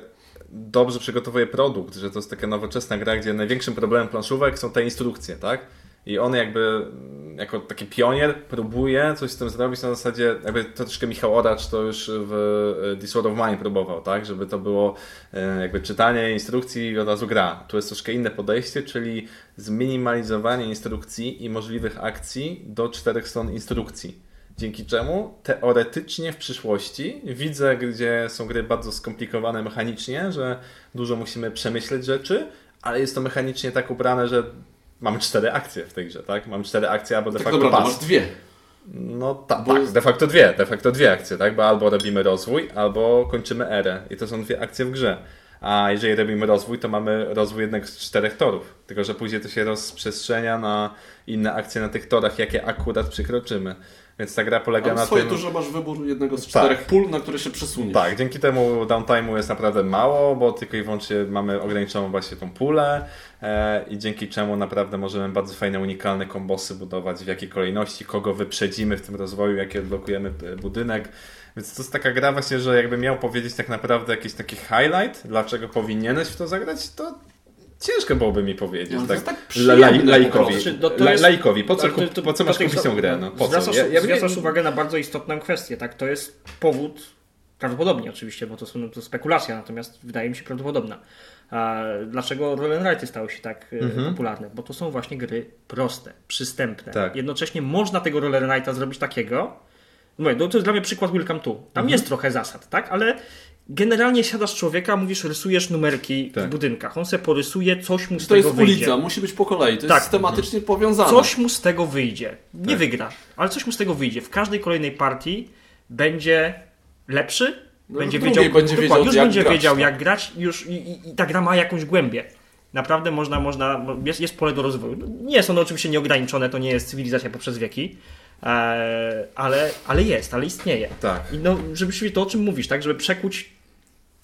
dobrze przygotowuje produkt, że to jest taka nowoczesna gra, gdzie największym problemem planszówek są te instrukcje, tak? I on jakby mm, jako taki pionier próbuje coś z tym zrobić na zasadzie, jakby troszkę Michał Oracz to już w This War of Mine próbował, tak? Żeby to było e, jakby czytanie instrukcji i od razu gra. Tu jest troszkę inne podejście, czyli zminimalizowanie instrukcji i możliwych akcji do czterech stron instrukcji. Dzięki czemu teoretycznie w przyszłości widzę, gdzie są gry bardzo skomplikowane mechanicznie, że dużo musimy przemyśleć rzeczy, ale jest to mechanicznie tak ubrane, że mamy cztery akcje w tej grze, tak? Mamy cztery akcje albo de Tak facto pas. masz dwie. No ta, Bo- tak, de facto dwie, de facto dwie akcje, tak? Bo albo robimy rozwój, albo kończymy erę. I to są dwie akcje w grze. A jeżeli robimy rozwój, to mamy rozwój jednego z czterech torów. Tylko, że później to się rozprzestrzenia na inne akcje na tych torach, jakie akurat przekroczymy. Więc ta gra polega Ale na w swojej tym... turze masz wybór jednego z Tak. czterech pól, na które się przesuniesz. Tak, dzięki temu downtime'u jest naprawdę mało, bo tylko i wyłącznie mamy ograniczoną właśnie tą pulę e, i dzięki czemu naprawdę możemy bardzo fajne, unikalne kombosy budować, w jakiej kolejności, kogo wyprzedzimy w tym rozwoju, jaki odblokujemy e, budynek. Więc to jest taka gra właśnie, że jakby miał powiedzieć tak naprawdę jakiś taki highlight, dlaczego powinieneś w to zagrać, to ciężko byłoby mi powiedzieć. No, to tak, jest tak la, przyjemne lai- po laikowi, prostu. To- jest- laikowi, po co, to- to- po co to masz kupić tę grę? No, po co? Zwracasz, Ja- ja- zwracasz uwagę na bardzo istotną kwestię, tak? To jest powód, prawdopodobnie oczywiście, bo to, są, to spekulacja, natomiast wydaje mi się prawdopodobna. A dlaczego roll and stały się tak e, popularne? Bo to są właśnie gry proste, przystępne. Tak. Jednocześnie można tego roll and zrobić takiego, Mówię, no to jest dla mnie przykład Welcome to. Tam Mhm. jest trochę zasad, tak? Ale generalnie siadasz człowieka, mówisz, rysujesz numerki Tak. w budynkach. On se porysuje, coś mu z To tego jest wyjdzie. ulica, musi być po kolei. To Tak. jest tematycznie powiązane. Coś mu z tego wyjdzie. Nie Tak. wygra, ale coś mu z tego wyjdzie. W każdej kolejnej partii będzie lepszy, No, będzie wiedział, będzie wiedział, już jak będzie grać, wiedział tak. jak grać już i, i, i ta gra ma jakąś głębię. Naprawdę można, można jest, jest pole do rozwoju. Nie jest ono oczywiście nieograniczone, to nie jest cywilizacja poprzez wieki, ale, ale jest, ale istnieje. Tak. I no, żebyś to o czym mówisz, tak, żeby przekuć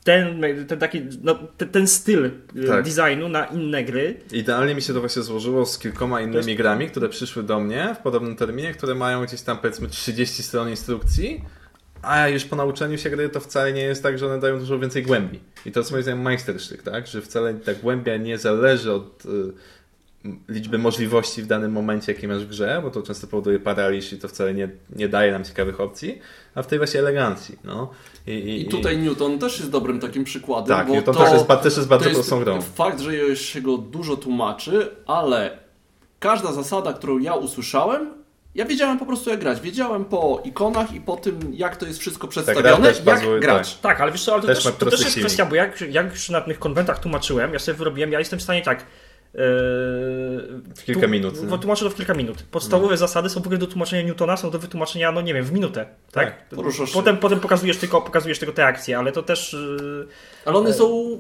ten, ten taki, no, ten, ten styl e, Tak. designu na inne gry, Idealnie mi się to właśnie złożyło z kilkoma innymi grami, które przyszły do mnie w podobnym terminie, które mają gdzieś tam powiedzmy 30 stron instrukcji, a już po nauczeniu się gry to wcale nie jest tak, że one dają dużo więcej głębi. I to jest moim zdaniem majstersztyk, tak? Że wcale ta głębia nie zależy od y, liczby możliwości w danym momencie, jakie masz w grze, bo to często powoduje paraliż i to wcale nie, nie daje nam ciekawych opcji, a w tej właśnie elegancji, no. I, i, I tutaj Newton też jest dobrym takim przykładem. Tak, bo Newton to, też jest też jest bardzo prostą grą. Fakt, że się go dużo tłumaczy, ale każda zasada, którą ja usłyszałem, ja wiedziałem po prostu jak grać. Wiedziałem po ikonach i po tym, jak to jest wszystko przedstawione, też jak bazuje- grać. Tak, ale wiesz co, ale to Też to też jest kwestia, bo jak, jak już na tych konwentach tłumaczyłem, ja sobie wyrobiłem, ja jestem w stanie tak. Yy, w kilka minut, nie? Wytłumaczę to w kilka minut. Podstawowe zasady są w ogóle do tłumaczenia Newtona, są do wytłumaczenia, no nie wiem, w minutę. Tak? Tak, potem, potem pokazujesz, tylko, pokazujesz tylko te akcje, ale to też. Yy, Ale one są...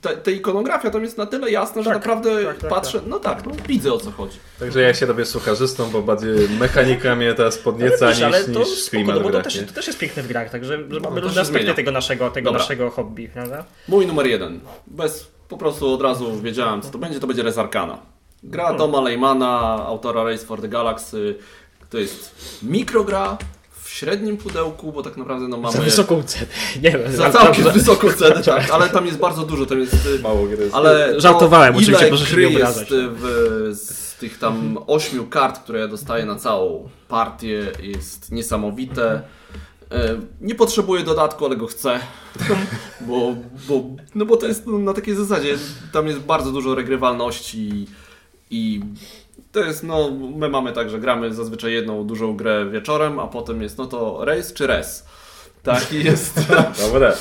Ta, ta ikonografia tam jest na tyle jasna, że Tak, naprawdę tak, tak, patrzę, no tak, no widzę o co chodzi. Także ja się robię sucharzystą, bo bardziej mechanika mnie teraz podnieca ale, wiesz, ale niż, to, niż spoko, klimat no, bo to też, to też jest piękne w grach, także że to mamy różne aspekty zmienia. tego naszego, tego Dobra. naszego hobby, prawda? Mój numer jeden. Bez, po prostu od razu wiedziałem, co to będzie. To będzie Res Arcana. Gra Hmm. Toma Leymana, autora Race for the Galaxy. To jest mikrogra w średnim pudełku, bo tak naprawdę no mamy... Za wysoką cenę. Nie wiem, Za całkiem wysoką cenę, tak. Ale tam jest bardzo dużo. Tam jest... y, Mało gry. Ale to, Żartowałem, oczywiście, proszę się nie obrażać. jest y, w, z tych tam ośmiu kart, które ja dostaję na całą partię jest niesamowite. E, Nie potrzebuję dodatku, ale go chcę. Bo, bo, no bo to jest na takiej zasadzie. Tam jest bardzo dużo regrywalności i to jest, no, my mamy tak, że gramy zazwyczaj jedną dużą grę wieczorem, a potem jest, no to race czy res. Tak, jest. Dobre.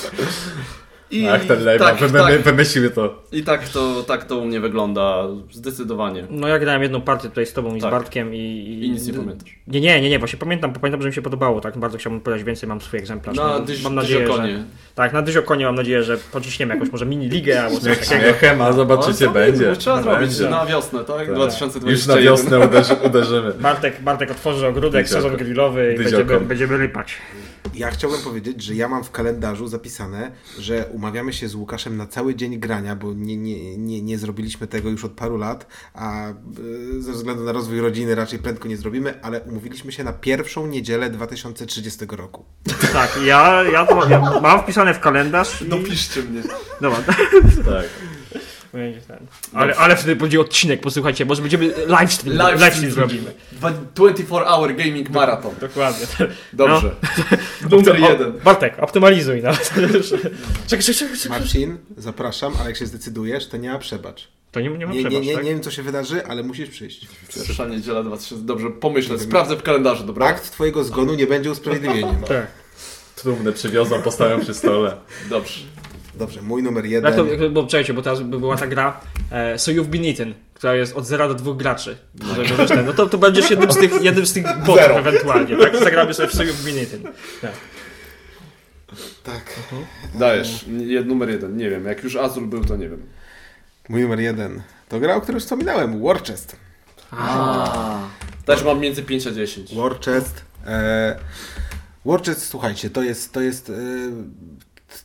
I, Ach, ten Lejman, tak, wymy- tak, wymyślił to. I tak to, tak to u mnie wygląda, zdecydowanie. No ja grałem jedną partię tutaj z tobą i z Tak. Bartkiem i... i I nic nie pamiętasz. Nie, nie, nie, nie, właśnie pamiętam, bo pamiętam, że mi się podobało, tak bardzo chciałbym podać więcej, mam swój egzemplarz. Na dyś, mam nadzieję, dyżokonie. że... Tak, na Dyziokonie mam nadzieję, że pociśniemy jakąś może mini ligę albo coś takiego. śmiechem, a zobaczycie, No, będzie. Trzeba zrobić na wiosnę, tak? Tak. 2021. Już na wiosnę uderzy, uderzymy. Bartek, Bartek otworzy ogródek, Dyzioko. sezon grillowy i będziemy, będziemy rypać. Ja chciałbym powiedzieć, że ja mam w kalendarzu zapisane, że umawiamy się z Łukaszem na cały dzień grania, bo nie, nie, nie, nie zrobiliśmy tego już od paru lat, a y, ze względu na rozwój rodziny raczej prędko nie zrobimy, ale umówiliśmy się na pierwszą niedzielę 2030 roku. Tak, ja, ja to ja mam wpisane w kalendarz. i- Dopiszcie mnie. Dobra, Tak. Będzie ten. ale, ale wtedy będzie odcinek, posłuchajcie, może będziemy live stream, Live live stream stream zrobimy. 24 hour gaming marathon. Dokładnie. Dobrze. Numer O, jeden. Bartek, optymalizuj nas. czekaj, czekaj, czekaj, czekaj. Marcin, zapraszam, ale jak się zdecydujesz, to nie ma przebacz. To nie, nie ma Nie, nie, przebacz, nie, tak? nie wiem, co się wydarzy, ale musisz przyjść. Pierwsza niedziela 2000. Dobrze, pomyślę, sprawdzę w kalendarzu, dobra? Akt twojego zgonu nie będzie usprawiedliwieniem. Tak. Trumnę przywiozą, postawią przy stole. Dobrze. Dobrze, mój numer jeden. to, bo czekajcie, bo teraz by była ta gra e, So You've Been Eaten, która jest od 0 do 2 graczy. Ten, No to, to będziesz jednym z tych, jednym z tych botów Zero. ewentualnie, tak? Zagramy sobie w So You've Been Eaten. Tak. Tak. Dajesz. Nie- Numer jeden. Nie wiem. Jak już Azul był, to nie wiem. Mój numer jeden. To gra, o której wspominałem. Warchest. Też mam między 5 a 10. Warchest. E, Warchest, słuchajcie, to jest, to jest, e,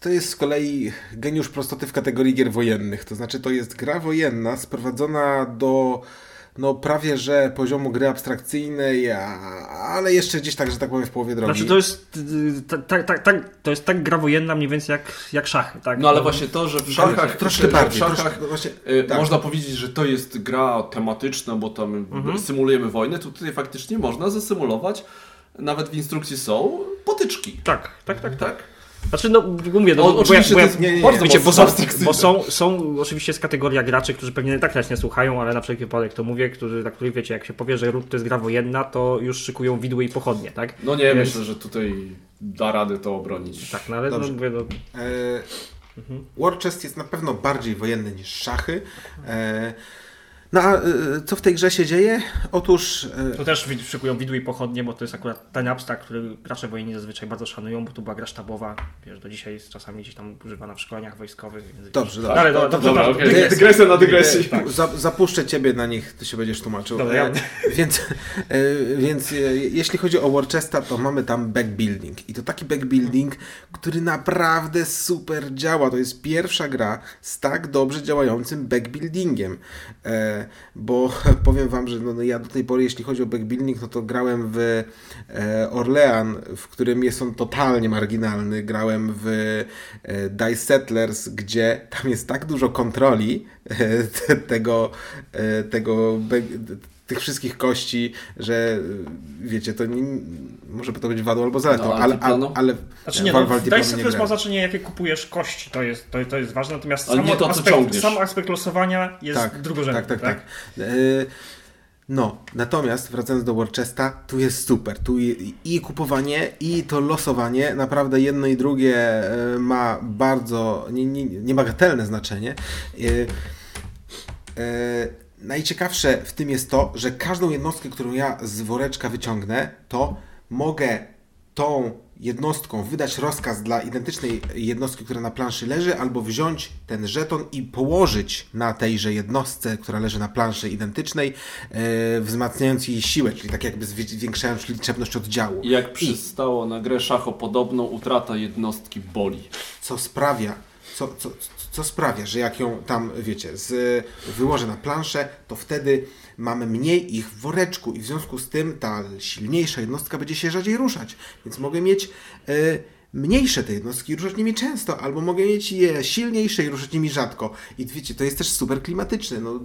to jest z kolei geniusz prostoty w kategorii gier wojennych. To znaczy, to jest gra wojenna sprowadzona do no prawie że poziomu gry abstrakcyjnej, a, ale jeszcze gdzieś tak, że tak powiem, w połowie drogi. Znaczy to jest, y, ta, ta, ta, ta, to jest tak gra wojenna mniej więcej jak, jak szachy, tak? No ale właśnie to, że w szachach, troszkę że w bardziej. szachach troszkę, właśnie, y, tak. można powiedzieć, że to jest gra tematyczna, bo tam Mhm. symulujemy wojnę, to tutaj faktycznie można zasymulować, nawet w instrukcji są, potyczki. Tak, tak, tak, tak. Tak? Znaczy, no mówię, no, O, bo ja, bo ja, nie, nie, Wiecie, bo są, bo są, są oczywiście jest kategoria graczy, którzy pewnie tak teraz nie słuchają, ale na wszelki wypadek to mówię, którzy, dla których wiecie, jak się powie, że Root to jest gra wojenna, to już szykują widły i pochodnie, tak? No nie, Więc- myślę, że tutaj da radę to obronić. Tak, no ale no, Dobrze. mówię, no, E, Warchest jest na pewno bardziej wojenny niż szachy. E, no a e, co w tej grze się dzieje? Otóż e, to też szykują widły i pochodnie, bo to jest akurat ten abstrakt, który gracze wojenni zazwyczaj bardzo szanują, bo tu była gra sztabowa, wiesz, do dzisiaj jest czasami gdzieś tam używana w szkoleniach wojskowych. Więc Dobrze, dobrze. Ale do, to- do, to dobra, do, okej. dygresja. Dygresja na dygresji. Tak. Za, zapuszczę ciebie na nich, ty się będziesz tłumaczył. Dobra, ja- E, więc e, więc e, jeśli chodzi o Worcesta, to mamy tam backbuilding. I to taki backbuilding, który naprawdę super działa. To jest pierwsza gra z tak dobrze działającym backbuildingiem. E, bo powiem wam, że no, no ja do tej pory, jeśli chodzi o backbuilding, no to grałem w e, Orlean, w którym jest on totalnie marginalny. Grałem w e, Dice Settlers, gdzie tam jest tak dużo kontroli te, tego, e, tego tych wszystkich kości, że e, wiecie, to nie, może by to być wadą albo zaletą, No, ale, ale, ale Znaczy nie, no, Valdiplano Dice nie ma grałem. znaczenie, jakie kupujesz kości, to jest, to, to jest ważne, natomiast sam, nie to, aspekt, sam aspekt losowania jest tak, drugorzędny. Tak, tak, tak. E, No, natomiast wracając do Worcesta, tu jest super. Tu i, i kupowanie, i to losowanie, naprawdę jedno i drugie e, ma bardzo nie, nie, niebagatelne znaczenie. E, najciekawsze w tym jest to, że każdą jednostkę, którą ja z woreczka wyciągnę, to mogę tą jednostką wydać rozkaz dla identycznej jednostki, która na planszy leży, albo wziąć ten żeton i położyć na tejże jednostce, która leży na planszy identycznej, e, wzmacniając jej siłę, czyli tak jakby zwi- zwiększając liczebność oddziału. Jak przystało na grę szachopodobną, utrata jednostki boli. co sprawia, co, co, co sprawia, że jak ją tam, wiecie, z, wyłożę na planszę, to wtedy mamy mniej ich w woreczku i w związku z tym ta silniejsza jednostka będzie się rzadziej ruszać. Więc mogę mieć e, mniejsze te jednostki i ruszać nimi często, albo mogę mieć je silniejsze i ruszać nimi rzadko. I wiecie, to jest też super klimatyczne. No,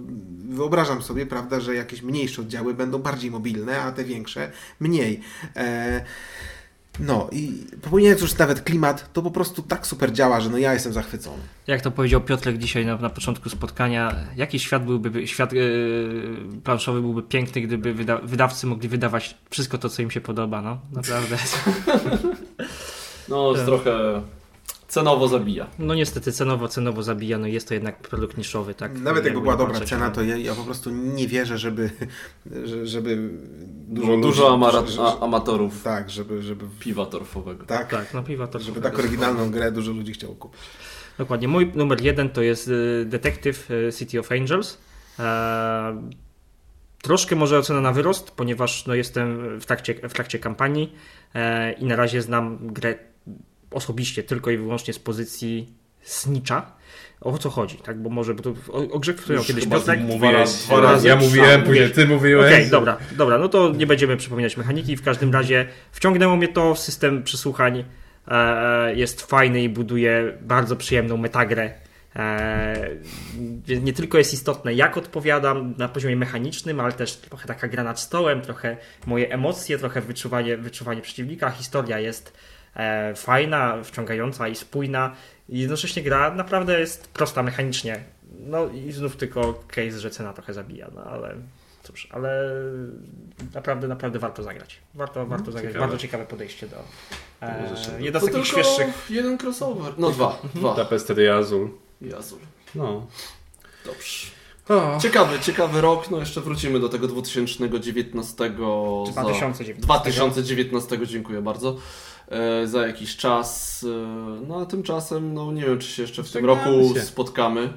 wyobrażam sobie, prawda, że jakieś mniejsze oddziały będą bardziej mobilne, a te większe mniej. E, no i pomijając już nawet klimat, to po prostu tak super działa, że no ja jestem zachwycony. Jak to powiedział Piotrek dzisiaj na, na początku spotkania, jaki świat byłby, świat yy, planszowy byłby piękny, gdyby wyda, wydawcy mogli wydawać wszystko to, co im się podoba, no naprawdę. No, Tak. trochę cenowo zabija. No niestety cenowo, cenowo zabija, no jest to jednak produkt niszowy, tak? Nawet jakby była dobra patrzeć, cena, no. to ja, ja po prostu nie wierzę, żeby, że- żeby Dużo, dużo amara- że- a, amatorów Tak, żeby, żeby piwa torfowego. tak, Tak, no piwa to żeby tak oryginalną grę dużo ludzi chciało kupić. Dokładnie. Mój numer jeden to jest y, Detective y, City of Angels. E, troszkę może ocena na wyrost, ponieważ no, jestem w trakcie, w trakcie kampanii e, i na razie znam grę osobiście tylko i wyłącznie z pozycji snicza. O co chodzi, tak? Bo może bo to, o, o grze, w Już kiedyś Piotrek... Mówiłeś, dwa razy ja mówiłem, później ty mówiłeś. Okej, dobra, dobra, no to nie będziemy przypominać mechaniki. W każdym razie wciągnęło mnie to, system przesłuchań e, jest fajny i buduje bardzo przyjemną metagrę. E, nie tylko jest istotne, jak odpowiadam na poziomie mechanicznym, ale też trochę taka gra nad stołem, trochę moje emocje, trochę wyczuwanie, wyczuwanie przeciwnika. Historia jest fajna, wciągająca i spójna. I jednocześnie gra naprawdę jest prosta mechanicznie. No i znów tylko case, że cena trochę zabija, no ale cóż, ale naprawdę, naprawdę warto zagrać. Warto, warto zagrać. ciekawe. Bardzo ciekawe podejście do e, jedno z takich świeższych jeden crossover. No dwa, dwa. Tapestry Azul. Jazul. No. Dobrze. O. Ciekawy, ciekawy rok, no jeszcze wrócimy do tego 2019. czy za- 2019. 2019, dziękuję bardzo. E, za jakiś czas. E, no a tymczasem, no nie wiem, czy się jeszcze w tym roku się. spotkamy.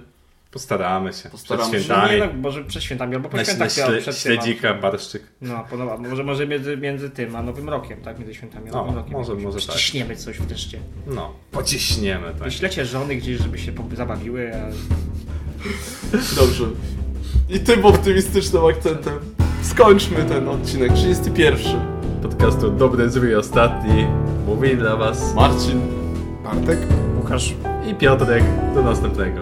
Postaramy się. Postaramy Przed się. No świętami. nie, no, może przed świętami, albo po Na, na świętach, śle, przed śledzika, barszczyk. No, podoba. Może, może między, między tym a Nowym Rokiem, tak? Między świętami a No, Nowym Rokiem. może- może tak. Przyciśniemy coś wreszcie. No, pociśniemy, tak. Wyślecie żony gdzieś, żeby się zabawiły, a Dobrze. I tym optymistycznym akcentem skończmy ten odcinek 31. Podcastu Dobry Zły Ostatni. Mówi dla Was Marcin. Bartek? Łukasz i Piotrek. Do następnego.